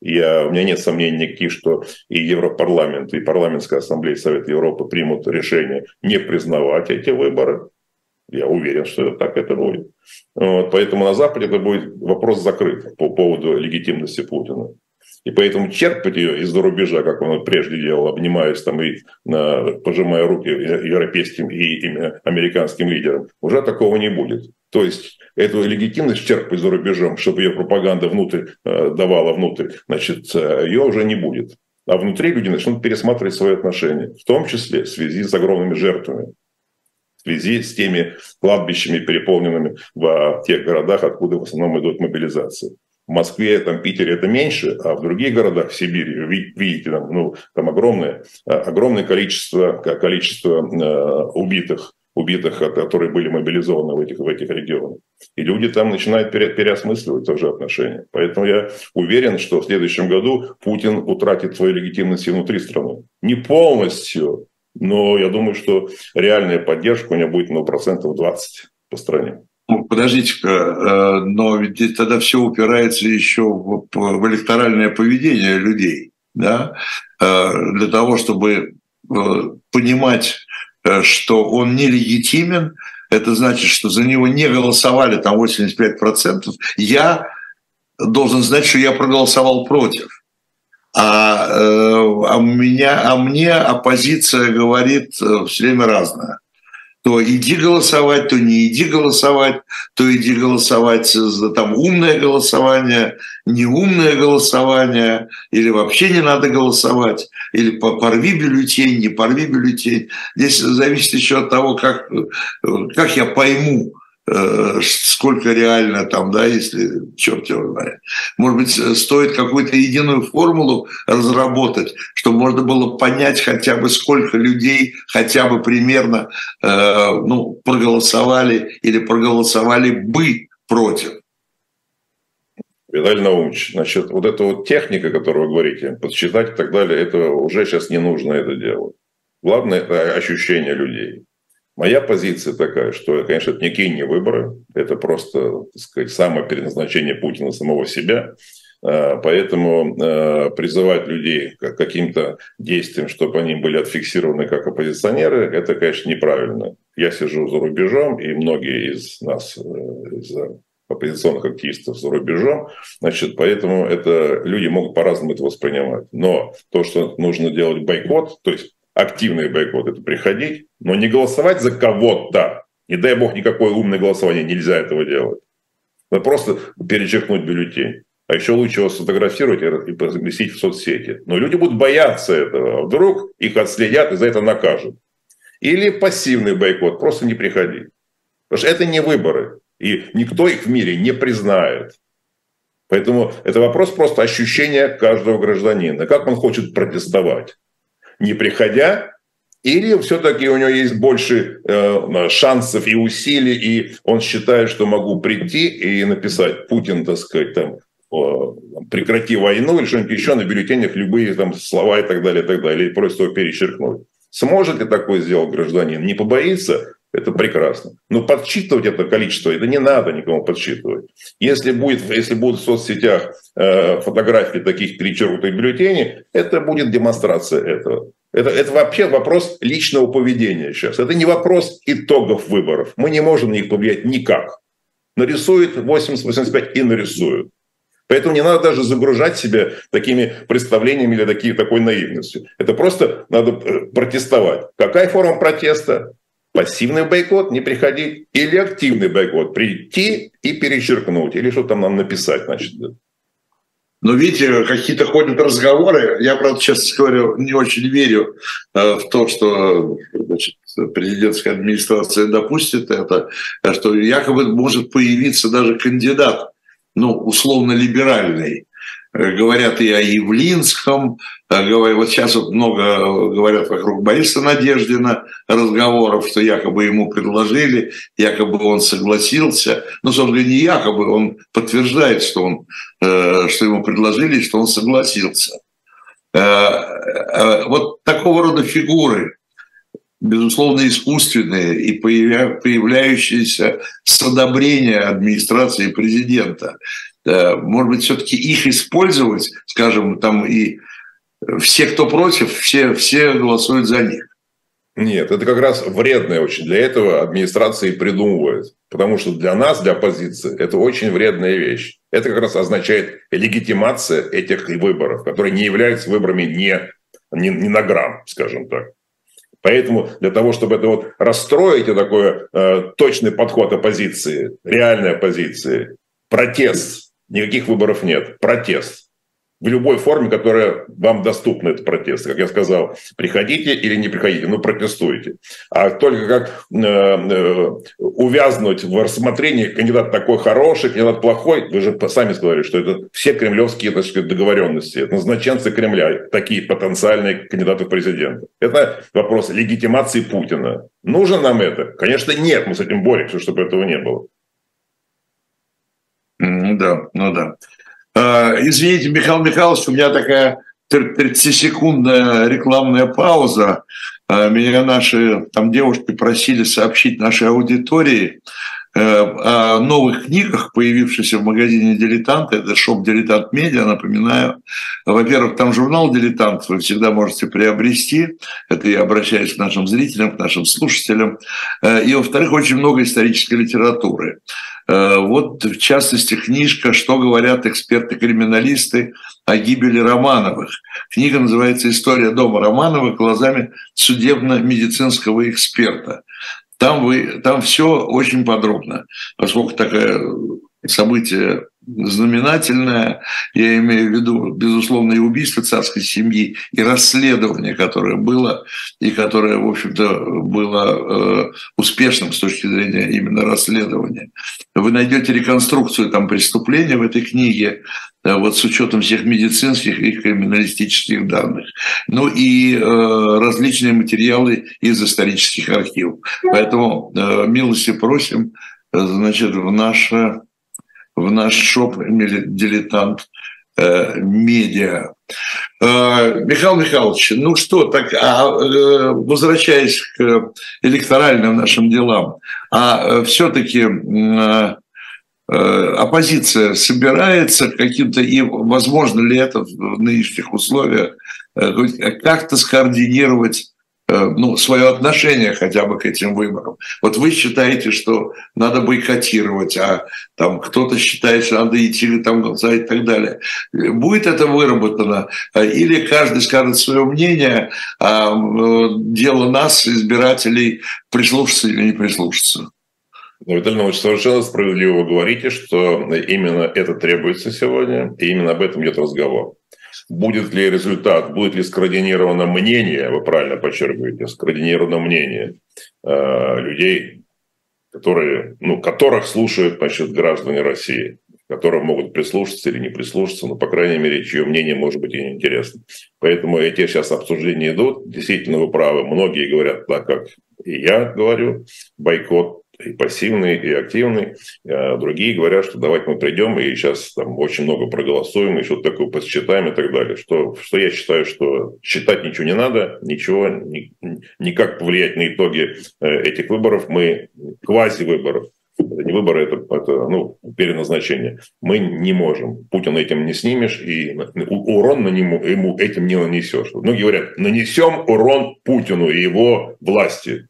Я, у меня нет сомнений никаких, что и Европарламент, и Парламентская ассамблея Совета Европы примут решение не признавать эти выборы. Я уверен, что так это будет. Вот, поэтому на Западе это будет вопрос закрыт по поводу легитимности Путина. И поэтому черпать ее из-за рубежа, как он прежде делал, обнимаясь там и пожимая руки европейским и американским лидерам, уже такого не будет. То есть эту легитимность черпать за рубежом, чтобы ее пропаганда внутрь э, давала внутрь, значит, э, ее уже не будет. А внутри люди начнут пересматривать свои отношения, в том числе в связи с огромными жертвами связи с теми кладбищами, переполненными в тех городах, откуда в основном идут мобилизации. В Москве, там, Питере это меньше, а в других городах, Сибири, видите, там, ну, там огромное, огромное количество, количество э, убитых, убитых, которые были мобилизованы в этих, в этих регионах. И люди там начинают пере, переосмысливать тоже отношения. Поэтому я уверен, что в следующем году Путин утратит свою легитимность внутри страны. Не полностью, но я думаю, что реальная поддержка у него будет на ну, процентов 20 по стране. Ну, подождите-ка, э, но ведь тогда все упирается еще в, в электоральное поведение людей, да, э, для того, чтобы э, понимать, что он нелегитимен, это значит, что за него не голосовали там 85%, я должен знать, что я проголосовал против. А, э, а, меня, а мне оппозиция говорит э, все время разное. То иди голосовать, то не иди голосовать, то иди голосовать за там умное голосование, неумное голосование, или вообще не надо голосовать, или порви бюллетень, не порви бюллетень. Здесь зависит еще от того, как, как я пойму, сколько реально там, да, если черт его знает. Может быть, стоит какую-то единую формулу разработать, чтобы можно было понять хотя бы сколько людей хотя бы примерно э, ну, проголосовали или проголосовали бы против. Виталий Наумович, значит, вот эта вот техника, которую вы говорите, подсчитать и так далее, это уже сейчас не нужно это делать. Главное – это ощущение людей. Моя позиция такая, что, конечно, это никакие не выборы, это просто, так сказать, самое переназначение Путина самого себя. А, поэтому а, призывать людей к каким-то действиям, чтобы они были отфиксированы как оппозиционеры, это, конечно, неправильно. Я сижу за рубежом, и многие из нас, э, из оппозиционных активистов за рубежом, значит, поэтому это люди могут по-разному это воспринимать. Но то, что нужно делать бойкот, то есть активный бойкот – это приходить, но не голосовать за кого-то. Не дай бог, никакое умное голосование, нельзя этого делать. Надо просто перечеркнуть бюллетень. А еще лучше его сфотографировать и разместить в соцсети. Но люди будут бояться этого. Вдруг их отследят и за это накажут. Или пассивный бойкот, просто не приходи. Потому что это не выборы. И никто их в мире не признает. Поэтому это вопрос просто ощущения каждого гражданина. Как он хочет протестовать не приходя, или все-таки у него есть больше э, шансов и усилий, и он считает, что могу прийти и написать Путин, так сказать, там, э, прекрати войну или что-нибудь еще на бюллетенях, любые там слова и так далее, и так далее, или просто его перечеркнуть. Сможет ли такое сделать гражданин? Не побоится? Это прекрасно. Но подсчитывать это количество, это не надо никому подсчитывать. Если, будет, если будут в соцсетях э, фотографии таких перечеркнутых бюллетеней, это будет демонстрация этого. Это, это вообще вопрос личного поведения сейчас. Это не вопрос итогов выборов. Мы не можем на них повлиять никак. Нарисуют 80-85 и нарисуют. Поэтому не надо даже загружать себя такими представлениями или такие, такой наивностью. Это просто надо э, протестовать. Какая форма протеста? Пассивный бойкот, не приходить, или активный бойкот, прийти и перечеркнуть, или что там нам написать, значит. Но видите, какие-то ходят разговоры. Я, правда, честно говоря, не очень верю э, в то, что значит, президентская администрация допустит это, что якобы может появиться даже кандидат ну, условно либеральный. Э, говорят и о Явлинском, э, вот сейчас вот много говорят вокруг Бориса Надеждина разговоров, что якобы ему предложили, якобы он согласился. Ну, собственно, не якобы, он подтверждает, что, он, э, что ему предложили, что он согласился. Вот такого рода фигуры, безусловно, искусственные и появляющиеся с одобрения администрации президента. Может быть, все-таки их использовать, скажем, там и все, кто против, все, все голосуют за них. Нет, это как раз вредное очень. Для этого администрация и придумывает. Потому что для нас, для оппозиции, это очень вредная вещь. Это как раз означает легитимация этих выборов, которые не являются выборами не, не, не на грамм, скажем так. Поэтому для того, чтобы это вот расстроить такой э, точный подход оппозиции, реальной оппозиции, протест, никаких выборов нет, протест в любой форме, которая вам доступна, этот протест. Как я сказал, приходите или не приходите, ну протестуйте. А только как э, э, увязнуть в рассмотрении кандидат такой хороший, кандидат плохой, вы же сами сказали, что это все кремлевские так сказать, договоренности, это назначенцы Кремля, такие потенциальные кандидаты в президенты. Это вопрос легитимации Путина. Нужно нам это? Конечно, нет, мы с этим боремся, чтобы этого не было. Ну да, ну да. А, извините, Михаил Михайлович, у меня такая 30-секундная рекламная пауза. А, меня наши там девушки просили сообщить нашей аудитории о новых книгах, появившихся в магазине «Дилетант». Это shop.diletant.media, напоминаю. Во-первых, там журнал «Дилетант» вы всегда можете приобрести. Это я обращаюсь к нашим зрителям, к нашим слушателям. Э, и, во-вторых, очень много исторической литературы. Э, вот, в частности, книжка «Что говорят эксперты-криминалисты о гибели Романовых». Книга называется «История дома Романовых глазами судебно-медицинского эксперта». Там, вы, там все очень подробно, поскольку такое событие знаменательное, я имею в виду, безусловно, и убийство царской семьи, и расследование, которое было, и которое, в общем-то, было э, успешным с точки зрения именно расследования. Вы найдете реконструкцию там преступления в этой книге, э, вот с учетом всех медицинских и криминалистических данных. Ну и э, различные материалы из исторических архивов. Поэтому э, милости просим, э, значит, в наше в наш шоп «Дилетант э, медиа». Э, Михаил Михайлович, ну что, так, а, э, возвращаясь к электоральным нашим делам, а все-таки оппозиция собирается каким-то, и возможно ли это в нынешних условиях, как-то скоординировать ну, свое отношение хотя бы к этим выборам. Вот вы считаете, что надо бойкотировать, а там кто-то считает, что надо идти там голосовать и так далее. Будет это выработано? Или каждый скажет свое мнение, а э, дело нас, избирателей, прислушаться или не прислушаться? Ну, Виталий Иванович, совершенно справедливо говорите, что именно это требуется сегодня, и именно об этом идет разговор. Будет ли результат, будет ли скоординировано мнение, вы правильно подчеркиваете, скоординировано мнение э, людей, которые, ну, которых слушают значит, граждане России, которым могут прислушаться или не прислушаться, но, по крайней мере, чье мнение может быть и интересно. Поэтому эти сейчас обсуждения идут. Действительно, вы правы. Многие говорят так, как и я говорю, бойкот и пассивный, и активный. А другие говорят, что давайте мы придем и сейчас там очень много проголосуем, и что-то такое посчитаем и так далее. Что, что я считаю, что считать ничего не надо, ничего, ни, никак повлиять на итоги э, этих выборов. Мы квази-выборов, это не выборы, это, это ну, переназначение. Мы не можем. Путина этим не снимешь, и урон на нему, ему этим не нанесешь. Многие говорят, нанесем урон Путину и его власти.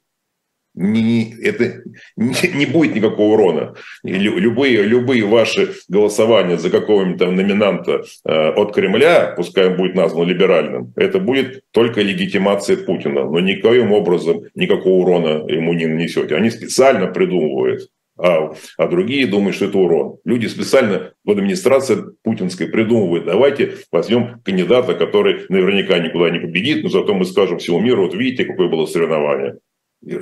Не, это не, не будет никакого урона. Любые, любые ваши голосования за какого-нибудь там номинанта э, от Кремля, пускай он будет назван либеральным, это будет только легитимация Путина, но никоим образом никакого урона ему не нанесете. Они специально придумывают а, а другие думают, что это урон. Люди специально в администрации путинской придумывают, давайте возьмем кандидата, который наверняка никуда не победит, но зато мы скажем всему миру, вот видите, какое было соревнование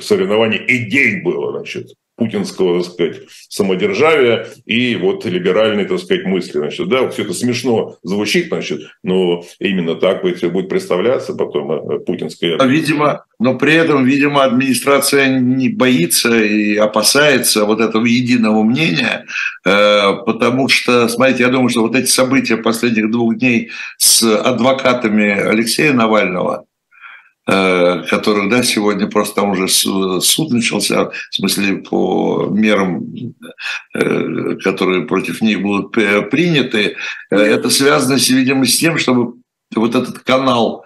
соревнование идей было, значит, путинского, так сказать, самодержавия и вот либеральной, так сказать, мысли. Значит, да, все это смешно звучит, значит, но именно так все будет представляться потом э, путинская... Видимо, но при этом, видимо, администрация не боится и опасается вот этого единого мнения, э, потому что, смотрите, я думаю, что вот эти события последних двух дней с адвокатами Алексея Навального, Э, которых, да, сегодня просто там уже суд начался, в смысле по мерам, э, которые против них будут приняты, э, это связано, видимо, с тем, чтобы вот этот канал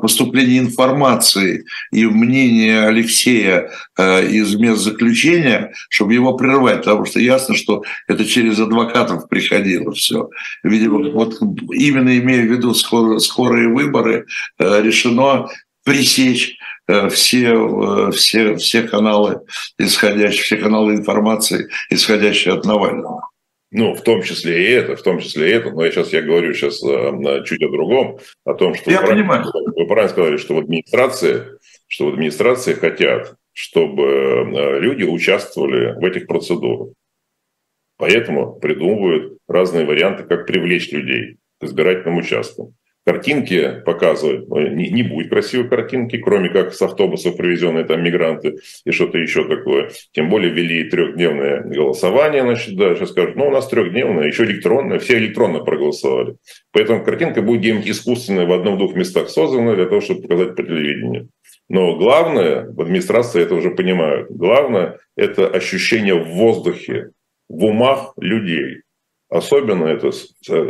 поступления информации и мнения Алексея э, из мест заключения, чтобы его прервать, потому что ясно, что это через адвокатов приходило все. Видимо, вот именно имея в виду скорые выборы, э, решено пресечь э, все, все, все каналы исходящие, все каналы информации, исходящие от Навального. Ну, в том числе и это, в том числе и это, но я сейчас я говорю сейчас э, чуть о другом, о том, что я вы, понимаю. Правильно, вы правильно сказали, что в администрации, что в администрации хотят, чтобы э, люди участвовали в этих процедурах. Поэтому придумывают разные варианты, как привлечь людей к избирательным участкам картинки показывают. Не, не будет красивой картинки, кроме как с автобусов привезенные там мигранты и что-то еще такое. Тем более ввели трехдневное голосование, значит, да, сейчас скажут, ну, у нас трехдневное, еще электронное, все электронно проголосовали. Поэтому картинка будет где-нибудь искусственная в одном-двух местах создана для того, чтобы показать по телевидению. Но главное, в администрации это уже понимают, главное – это ощущение в воздухе, в умах людей. Особенно это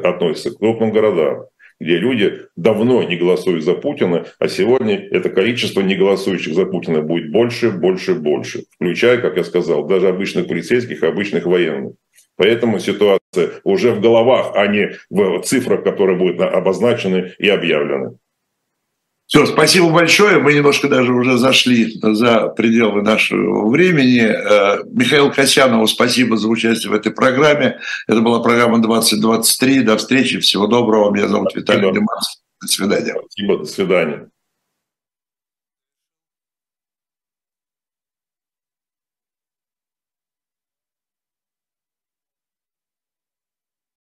относится к крупным городам где люди давно не голосуют за Путина, а сегодня это количество не голосующих за Путина будет больше, больше, больше, включая, как я сказал, даже обычных полицейских, обычных военных. Поэтому ситуация уже в головах, а не в цифрах, которые будут обозначены и объявлены. Все, спасибо большое. Мы немножко даже уже зашли за пределы нашего времени. Э, Михаил Касьянову спасибо за участие в этой программе. Это была программа 2023. До встречи. Всего доброго. Меня зовут спасибо. Виталий Демарс. До свидания. Спасибо. До свидания.